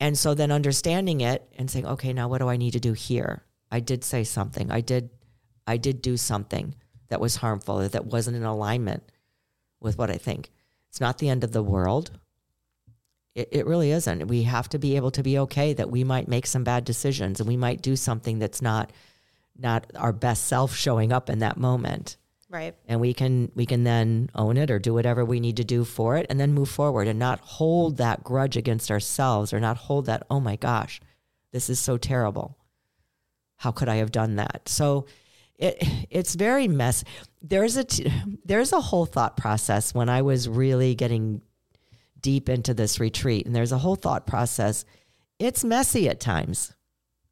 And so then understanding it and saying, okay, now what do I need to do here? I did say something. I did I did do something that was harmful, that wasn't in alignment with what I think. It's not the end of the world. It, it really isn't. We have to be able to be okay that we might make some bad decisions and we might do something that's not not our best self showing up in that moment. Right. And we can we can then own it or do whatever we need to do for it and then move forward and not hold that grudge against ourselves or not hold that, oh my gosh, this is so terrible. How could I have done that? So it it's very mess. There's a t- there's a whole thought process when I was really getting deep into this retreat and there's a whole thought process. It's messy at times.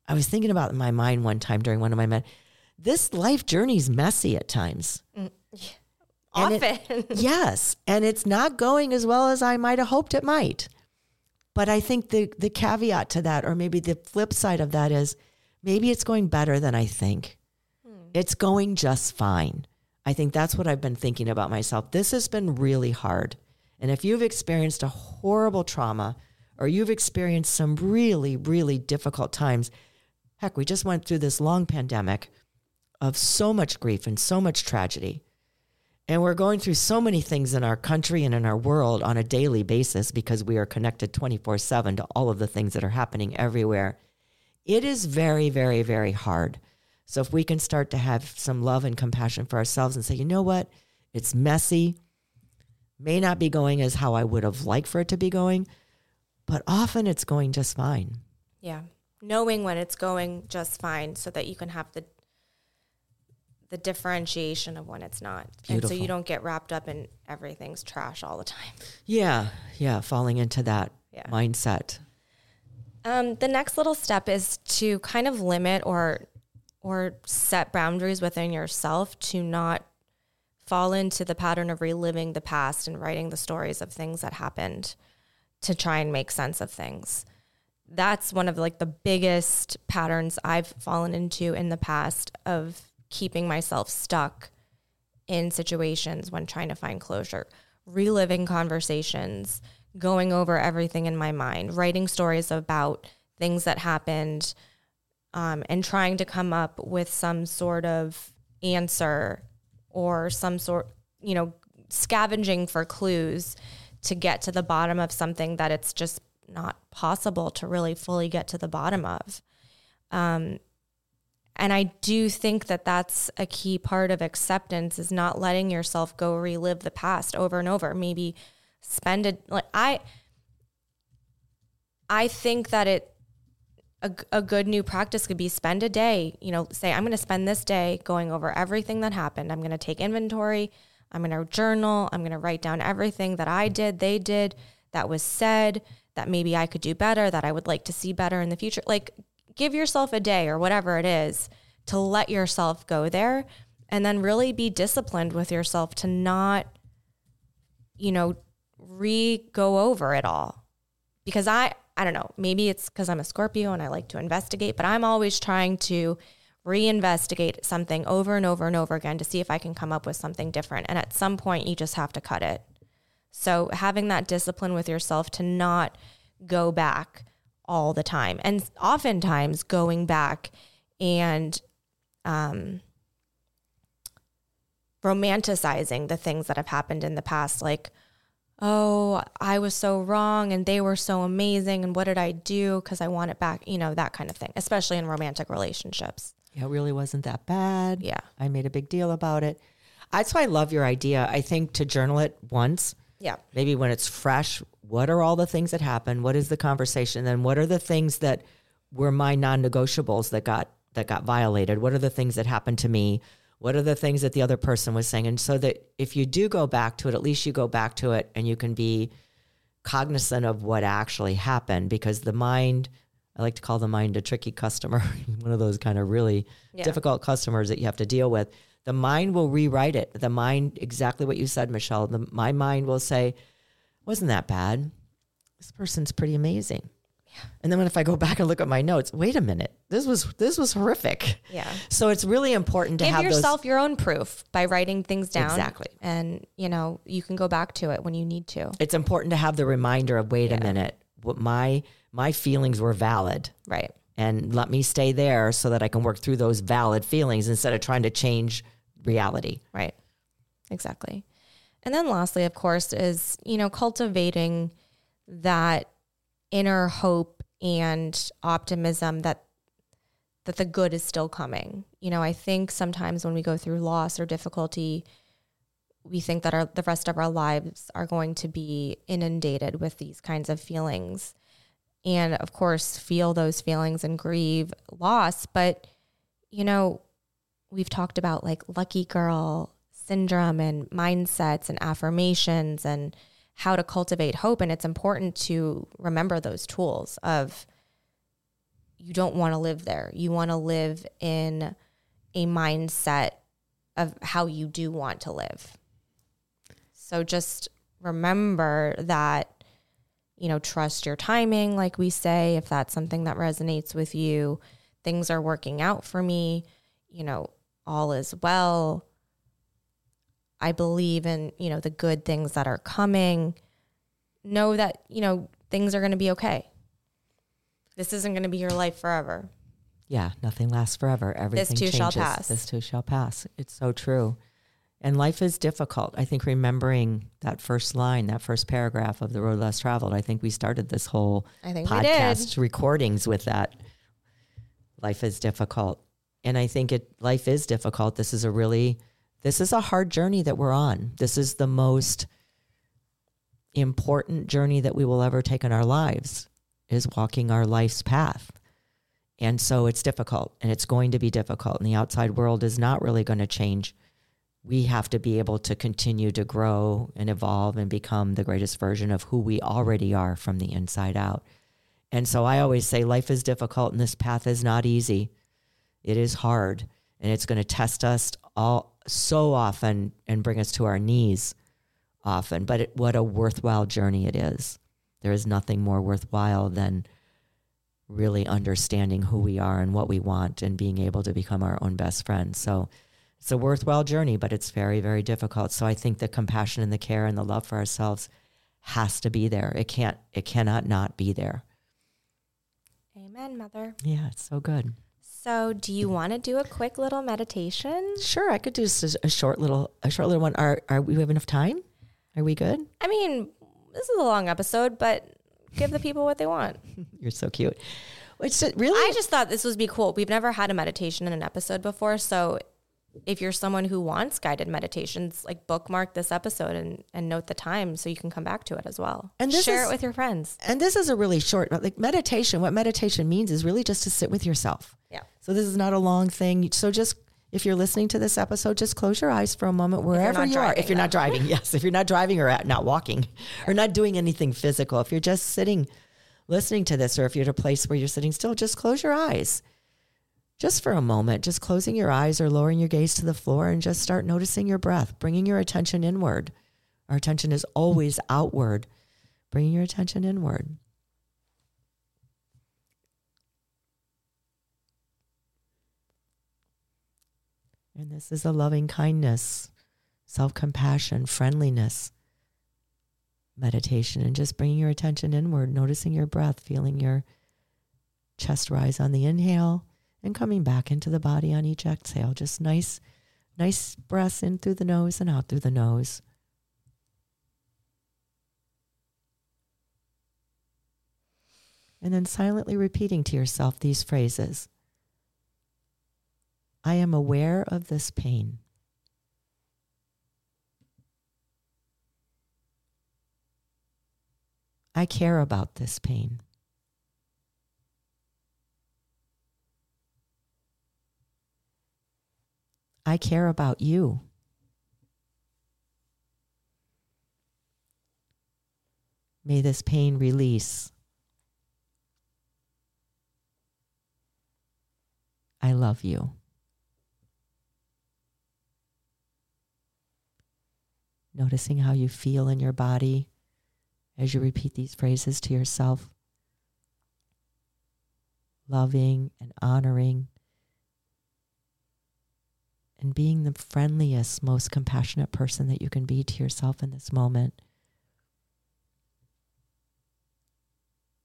I was thinking about in my mind one time during one of my men. This life journey is messy at times. Mm, it- Often. yes, and it's not going as well as I might have hoped it might. But I think the the caveat to that, or maybe the flip side of that, is maybe it's going better than I think. It's going just fine. I think that's what I've been thinking about myself. This has been really hard. And if you've experienced a horrible trauma or you've experienced some really, really difficult times, heck, we just went through this long pandemic of so much grief and so much tragedy. And we're going through so many things in our country and in our world on a daily basis because we are connected 24 7 to all of the things that are happening everywhere. It is very, very, very hard. So if we can start to have some love and compassion for ourselves and say, you know what? It's messy, may not be going as how I would have liked for it to be going, but often it's going just fine. Yeah. Knowing when it's going just fine so that you can have the the differentiation of when it's not. And so you don't get wrapped up in everything's trash all the time. Yeah, yeah, falling into that Yeah. mindset. Um, the next little step is to kind of limit or or set boundaries within yourself to not fall into the pattern of reliving the past and writing the stories of things that happened to try and make sense of things. That's one of like the biggest patterns I've fallen into in the past of keeping myself stuck in situations when trying to find closure, reliving conversations, going over everything in my mind, writing stories about things that happened, um, and trying to come up with some sort of answer or some sort, you know, scavenging for clues to get to the bottom of something that it's just not possible to really fully get to the bottom of. Um, and I do think that that's a key part of acceptance is not letting yourself go relive the past over and over. Maybe spend it like I I think that it a, a good new practice could be spend a day, you know, say I'm going to spend this day going over everything that happened. I'm going to take inventory, I'm going to journal, I'm going to write down everything that I did, they did, that was said, that maybe I could do better, that I would like to see better in the future. Like give yourself a day or whatever it is to let yourself go there and then really be disciplined with yourself to not you know re go over it all because i i don't know maybe it's because i'm a scorpio and i like to investigate but i'm always trying to reinvestigate something over and over and over again to see if i can come up with something different and at some point you just have to cut it. So having that discipline with yourself to not go back all the time and oftentimes going back and um, romanticizing the things that have happened in the past like oh i was so wrong and they were so amazing and what did i do because i want it back you know that kind of thing especially in romantic relationships Yeah, it really wasn't that bad. yeah I made a big deal about it. That's why I love your idea. I think to journal it once, yeah maybe when it's fresh, what are all the things that happened? What is the conversation? Then what are the things that were my non-negotiables that got that got violated? What are the things that happened to me? What are the things that the other person was saying? And so that if you do go back to it, at least you go back to it and you can be cognizant of what actually happened because the mind I like to call the mind a tricky customer, one of those kind of really Yeah. difficult customers that you have to deal with. The mind will rewrite it. The mind, exactly what you said, Michelle. The, my mind will say, wasn't that bad. This person's pretty amazing. And then when if I go back and look at my notes, wait a minute, this was this was horrific. yeah So it's really important to give have yourself your own proof by writing things down Exactly. and you know you can go back to it when you need to. It's important to have the reminder of wait a minute, what my my feelings were valid, right and let me stay there so that I can work through those valid feelings instead of trying to change reality. Right. Exactly. And then lastly, of course, is, you know, cultivating that inner hope and optimism that that the good is still coming. You know, I think sometimes when we go through loss or difficulty, we think that our the rest of our lives are going to be inundated with these kinds of feelings. And of course, feel those feelings and grieve loss, but you know, we've talked about like lucky girl syndrome and mindsets and affirmations and how to cultivate hope and it's important to remember those tools of you don't want to live there you want to live in a mindset of how you do want to live So just remember that, you know, trust your timing, like we say, if that's something that resonates with you. Things are working out for me, you know, all is well. I believe in, you know, the good things that are coming. Know that, you know, things are going to be okay. This isn't going to be your life forever. Yeah, nothing lasts forever. Everything this too shall pass. This too shall pass. It's so true. And life is difficult. I think remembering that first line, that first paragraph of The Road Less Traveled, I think we started this whole I think podcast recordings with that. Life is difficult. And I think it life is difficult. This is a really this is a hard journey that we're on. This is the most important journey that we will ever take in our lives is walking our life's path. And so it's difficult and it's going to be difficult and the outside world is not really going to change. We have to be able to continue to grow and evolve and become the greatest version of who we already are from the inside out. And so I always say life is difficult and this path is not easy. It is hard and it's going to test us all so often and bring us to our knees often. But it, what a worthwhile journey it is. There is nothing more worthwhile than really understanding who we are and what we want and being able to become our own best friend. So it's a worthwhile journey, but it's very, very difficult. So I think the compassion and the care and the love for ourselves has to be there. It can't, it cannot not be there. Amen, mother. Yeah, it's so good. So, do you want to do a quick little meditation? Sure, I could do just a, short little, a short little one. Are, are we have enough time? Are we good? I mean, this is a long episode, but give the people what they want. You're so cute. It's really, I just thought this would be cool. We've never had a meditation in an episode before, so if you're someone who wants guided meditations, like bookmark this episode and, and note the time so you can come back to it as well. And this share is- it with your friends. and this is a really short, like meditation. What meditation means is really just to sit with yourself. Yeah. So this is not a long thing. So just if you're listening to this episode, just close your eyes for a moment wherever you are. If you're not driving, yes. If you're not driving or at, not walking or not doing anything physical, if you're just sitting, listening to this, or if you're at a place where you're sitting still, just close your eyes. Just for a moment, just closing your eyes or lowering your gaze to the floor and just start noticing your breath, bringing your attention inward. Our attention is always outward, bringing your attention inward. And this is a loving kindness, self compassion, friendliness meditation, and just bringing your attention inward, noticing your breath, feeling your chest rise on the inhale, and coming back into the body on each exhale. Just nice, nice breaths in through the nose and out through the nose. And then silently repeating to yourself these phrases I am aware of this pain. I care about this pain. I care about you. May this pain release. I love you. Noticing how you feel in your body as you repeat these phrases to yourself. Loving and honoring and being the friendliest, most compassionate person that you can be to yourself in this moment.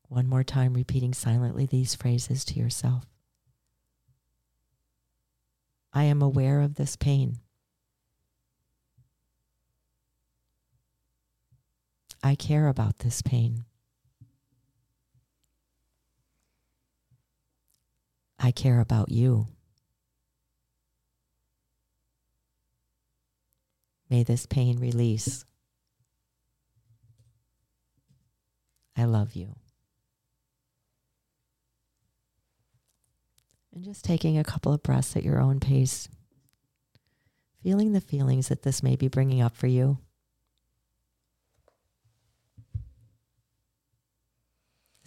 One more time, repeating silently these phrases to yourself. I am aware of this pain. I care about this pain. I care about you. May this pain release. I love you. And just taking a couple of breaths at your own pace, feeling the feelings that this may be bringing up for you.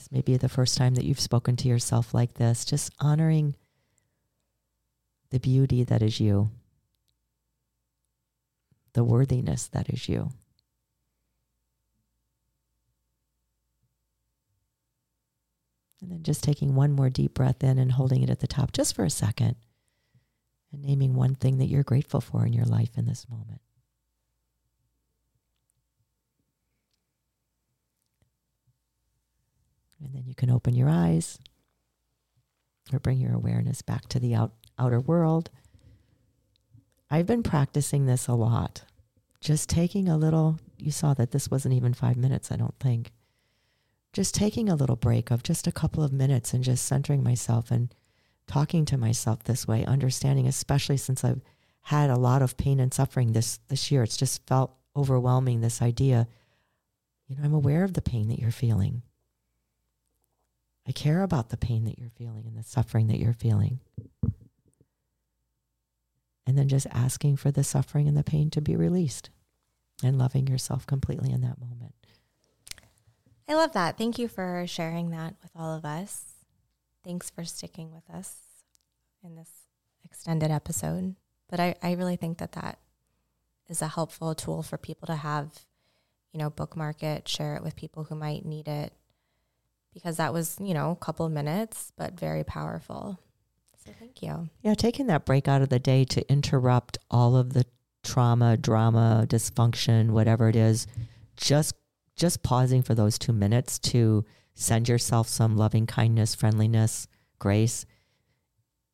This may be the first time that you've spoken to yourself like this, just honoring the beauty that is you, the worthiness that is you. And then just taking one more deep breath in and holding it at the top just for a second and naming one thing that you're grateful for in your life in this moment. And then you can open your eyes or bring your awareness back to the out, outer world. I've been practicing this a lot. Just taking a little, you saw that this wasn't even five minutes, I don't think. Just taking a little break of just a couple of minutes and just centering myself and talking to myself this way, understanding, especially since I've had a lot of pain and suffering this, this year. It's just felt overwhelming, this idea. You know, I'm aware of the pain that you're feeling. I care about the pain that you're feeling and the suffering that you're feeling. And then just asking for the suffering and the pain to be released and loving yourself completely in that moment. I love that. Thank you for sharing that with all of us. Thanks for sticking with us in this extended episode. But I, I really think that that is a helpful tool for people to have, you know, bookmark it, share it with people who might need it, because that was, you know, a couple of minutes, but very powerful. So thank you. Yeah, taking that break out of the day to interrupt all of the trauma, drama, dysfunction, whatever it is, just just pausing for those 2 minutes to send yourself some loving kindness, friendliness, grace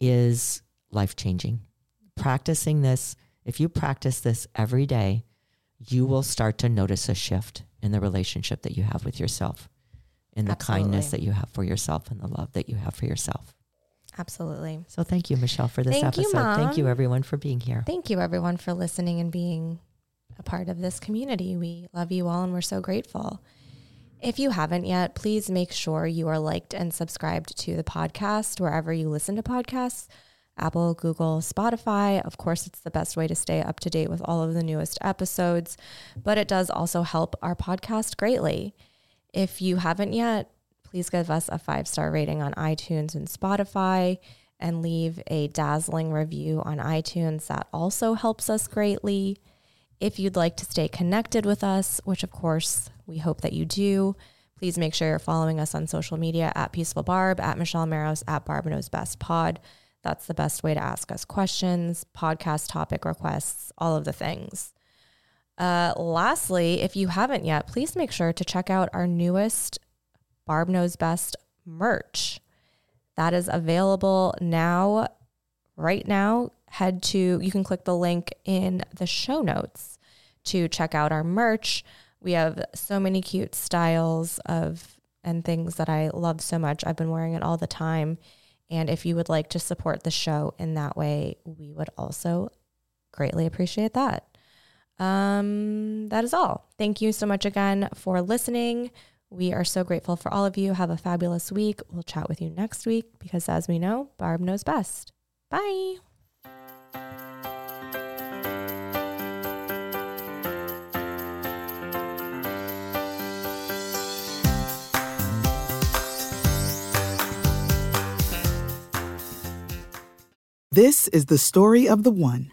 is life-changing. Practicing this, if you practice this every day, you will start to notice a shift in the relationship that you have with yourself in the Absolutely. kindness that you have for yourself and the love that you have for yourself. Absolutely. So thank you, Michelle, for this Thank you, episode. thank you, everyone, for being here. Thank you, everyone, for listening and being a part of this community. We love you all and we're so grateful. If you haven't yet, please make sure you are liked and subscribed to the podcast wherever you listen to podcasts Apple, Google, Spotify. Of course, it's the best way to stay up to date with all of the newest episodes, but it does also help our podcast greatly. If you haven't yet, please give us a five star rating on iTunes and Spotify and leave a dazzling review on iTunes. That also helps us greatly. If you'd like to stay connected with us, which of course we hope that you do, please make sure you're following us on social media at Peaceful Barb, at Michelle Maros, at Barb Knows Best Pod. That's the best way to ask us questions, podcast topic requests, all of the things. Uh, lastly, if you haven't yet, please make sure to check out our newest Barb Knows Best merch. That is available now, right now. Head to, you can click the link in the show notes to check out our merch. We have so many cute styles of and things that I love so much. I've been wearing it all the time. And if you would like to support the show in that way, we would also greatly appreciate that. Um, that is all. Thank you so much again for listening. We are so grateful for all of you. Have a fabulous week. We'll chat with you next week because, as we know, Barb knows best. Bye. This is the story of the one.